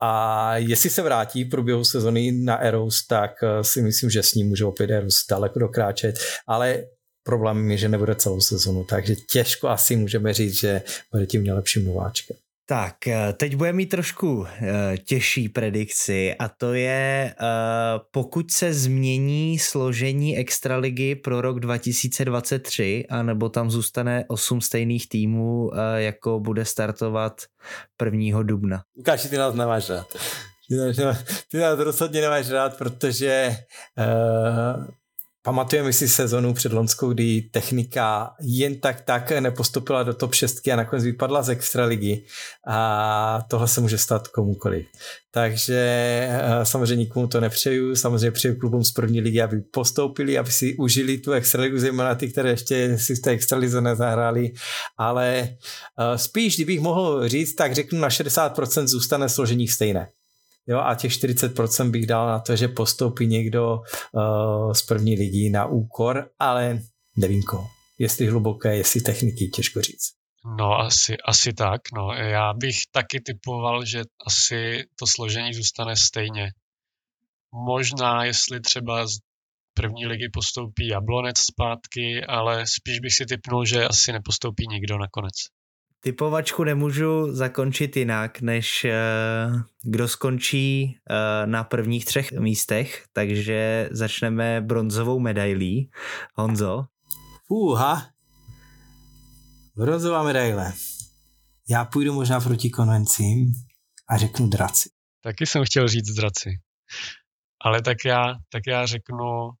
a jestli se vrátí v průběhu sezony na Eros, tak uh, si myslím, že s ním může opět Eros daleko dokráčet. Ale problém je, že nebude celou sezonu, takže těžko asi můžeme říct, že bude tím nejlepším nováčkem. Tak, eh, teď bude mít trošku eh, těžší predikci a to je, eh, pokud se změní složení extraligy pro rok 2023, anebo tam zůstane 8 stejných týmů, jako bude startovat 1. dubna. Lukáši, ty nás nemáš rád. Ty nás, ty nás rozhodně nemáš rád, protože uh, Pamatujeme si sezonu před Lonskou, kdy technika jen tak tak nepostupila do top 6 a nakonec vypadla z extraligy a tohle se může stát komukoliv. Takže eh, samozřejmě nikomu to nepřeju, samozřejmě přeju klubům z první ligy, aby postoupili, aby si užili tu extraligu, zejména ty, které ještě si v té extralize nezahráli, ale eh, spíš, kdybych mohl říct, tak řeknu na 60% zůstane složení stejné. Jo, a těch 40% bych dal na to, že postoupí někdo uh, z první ligy na úkor, ale nevím koho. Jestli hluboké, jestli techniky, těžko říct. No asi, asi tak. No. Já bych taky typoval, že asi to složení zůstane stejně. Možná, jestli třeba z první ligy postoupí Jablonec zpátky, ale spíš bych si typnul, že asi nepostoupí nikdo nakonec. Typovačku nemůžu zakončit jinak, než uh, kdo skončí uh, na prvních třech místech, takže začneme bronzovou medailí. Honzo? Uha. Bronzová medaile. Já půjdu možná proti konvencím a řeknu draci. Taky jsem chtěl říct draci. Ale tak já, tak já řeknu uh,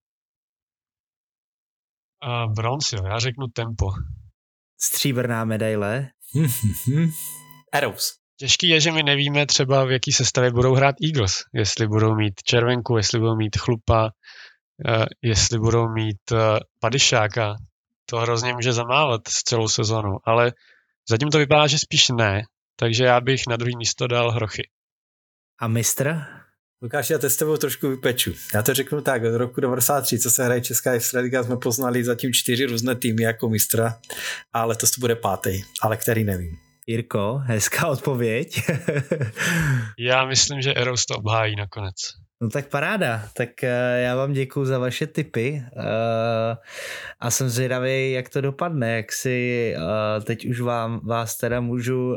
bronz, jo. Já řeknu tempo. Stříbrná medaile. Arrows. Těžký je, že my nevíme třeba, v jaký sestavě budou hrát Eagles. Jestli budou mít červenku, jestli budou mít chlupa, uh, jestli budou mít uh, padišáka. To hrozně může zamávat s celou sezonu, ale zatím to vypadá, že spíš ne, takže já bych na druhý místo dal Hrochy. A mistr? Lukáš, já s tebou trošku vypeču. Já to řeknu tak, od roku 93, co se hraje Česká extraliga, jsme poznali zatím čtyři různé týmy jako mistra, ale to bude pátý, ale který nevím. Jirko, hezká odpověď. já myslím, že Eros to obhájí nakonec. No tak paráda, tak uh, já vám děkuji za vaše tipy uh, a jsem zvědavý, jak to dopadne, jak si uh, teď už vám, vás teda můžu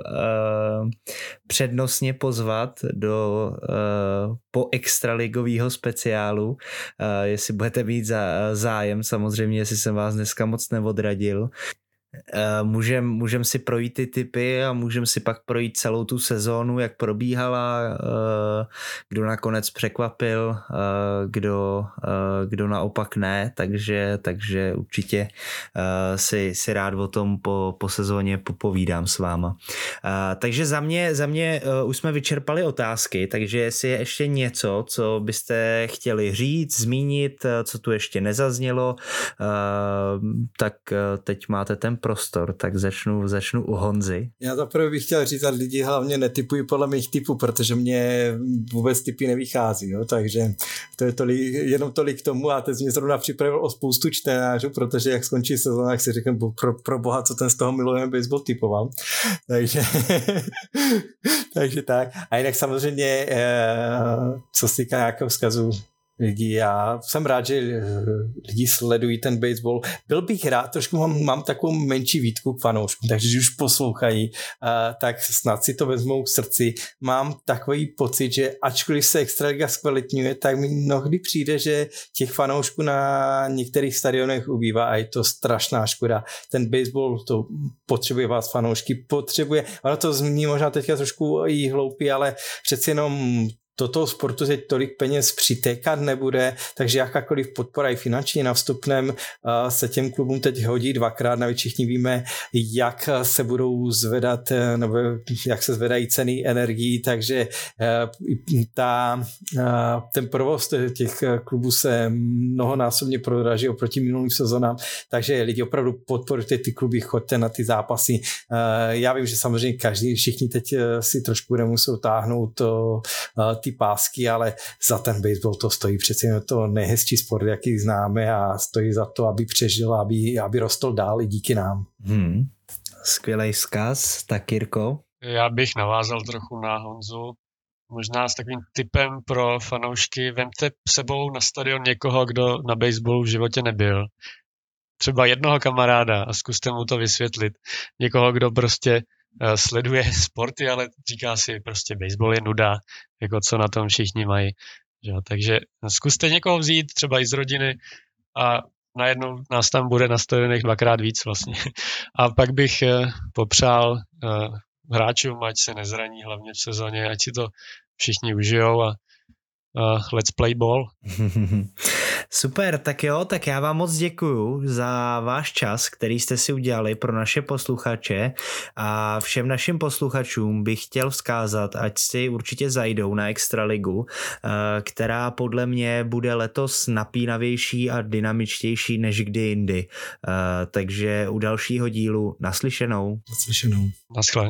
přednostně pozvat do po extraligového speciálu, jestli budete mít zájem, samozřejmě, jestli jsem vás dneska moc neodradil. Můžeme můžem si projít ty typy a můžeme si pak projít celou tu sezónu, jak probíhala, eh, kdo nakonec překvapil, eh, kdo, eh, kdo naopak ne, takže, takže určitě si, si rád o tom po, po sezóně popovídám s váma. Takže za mě, za mě už jsme vyčerpali otázky, takže jestli je ještě něco, co byste chtěli říct, zmínit, co tu ještě nezaznělo, tak teď máte ten prostor, tak začnu, začnu u Honzy. Já zaprvé bych chtěl říct, že lidi hlavně netypují podle mých typů, protože mě vůbec typy nevychází, jo? takže to je tolik, jenom tolik k tomu a teď mě zrovna připravil o spoustu čtenářů, protože jak skončí sezóna, tak si řeknu, pro, pro boha, co ten z toho milujeme baseball typoval. takže, takže tak. A jinak samozřejmě, eh, co se týká nějakého vzkazu lidí. Já jsem rád, že eh, lidi sledují ten baseball. Byl bych rád, trošku mám, mám takovou menší výtku k fanouškům, takže když už poslouchají, uh, tak snad si to vezmou k srdci. Mám takový pocit, že ačkoliv se Extraliga zkvalitňuje, tak mi mnohdy přijde, že těch fanoušků na některých stadionech ubývá a je to strašná škoda. Ten baseball to potřebuje vás fanoušky, potřebuje, ono to zmíní možná teďka trošku i hloupý, ale přeci jenom do toho sportu teď tolik peněz přitékat nebude, takže jakákoliv podpora i finanční na vstupném se těm klubům teď hodí dvakrát, navíc všichni víme, jak se budou zvedat, nebo jak se zvedají ceny energií, takže e, ta, ten provoz těch klubů se mnohonásobně prodraží oproti minulým sezónám, takže lidi opravdu podporujte ty kluby, choďte na ty zápasy. Já vím, že samozřejmě každý, všichni teď si trošku bude muset táhnout to, ty pásky, ale za ten baseball to stojí přeci je to nejhezčí sport, jaký známe a stojí za to, aby přežil, aby, aby rostl dál i díky nám. Hmm. Skvělý vzkaz, tak Jirko? Já bych navázal trochu na Honzu. Možná s takovým typem pro fanoušky, vemte sebou na stadion někoho, kdo na baseballu v životě nebyl. Třeba jednoho kamaráda a zkuste mu to vysvětlit. Někoho, kdo prostě sleduje sporty, ale říká si prostě baseball je nuda, jako co na tom všichni mají. Že? Takže zkuste někoho vzít, třeba i z rodiny a najednou nás tam bude na stadionech dvakrát víc vlastně. A pak bych eh, popřál eh, hráčům, ať se nezraní hlavně v sezóně, ať si to všichni užijou a uh, let's play ball. Super, tak jo, tak já vám moc děkuju za váš čas, který jste si udělali pro naše posluchače a všem našim posluchačům bych chtěl vzkázat, ať si určitě zajdou na Extraligu, eh, která podle mě bude letos napínavější a dynamičtější než kdy jindy. Eh, takže u dalšího dílu naslyšenou. Naslyšenou. Naschle.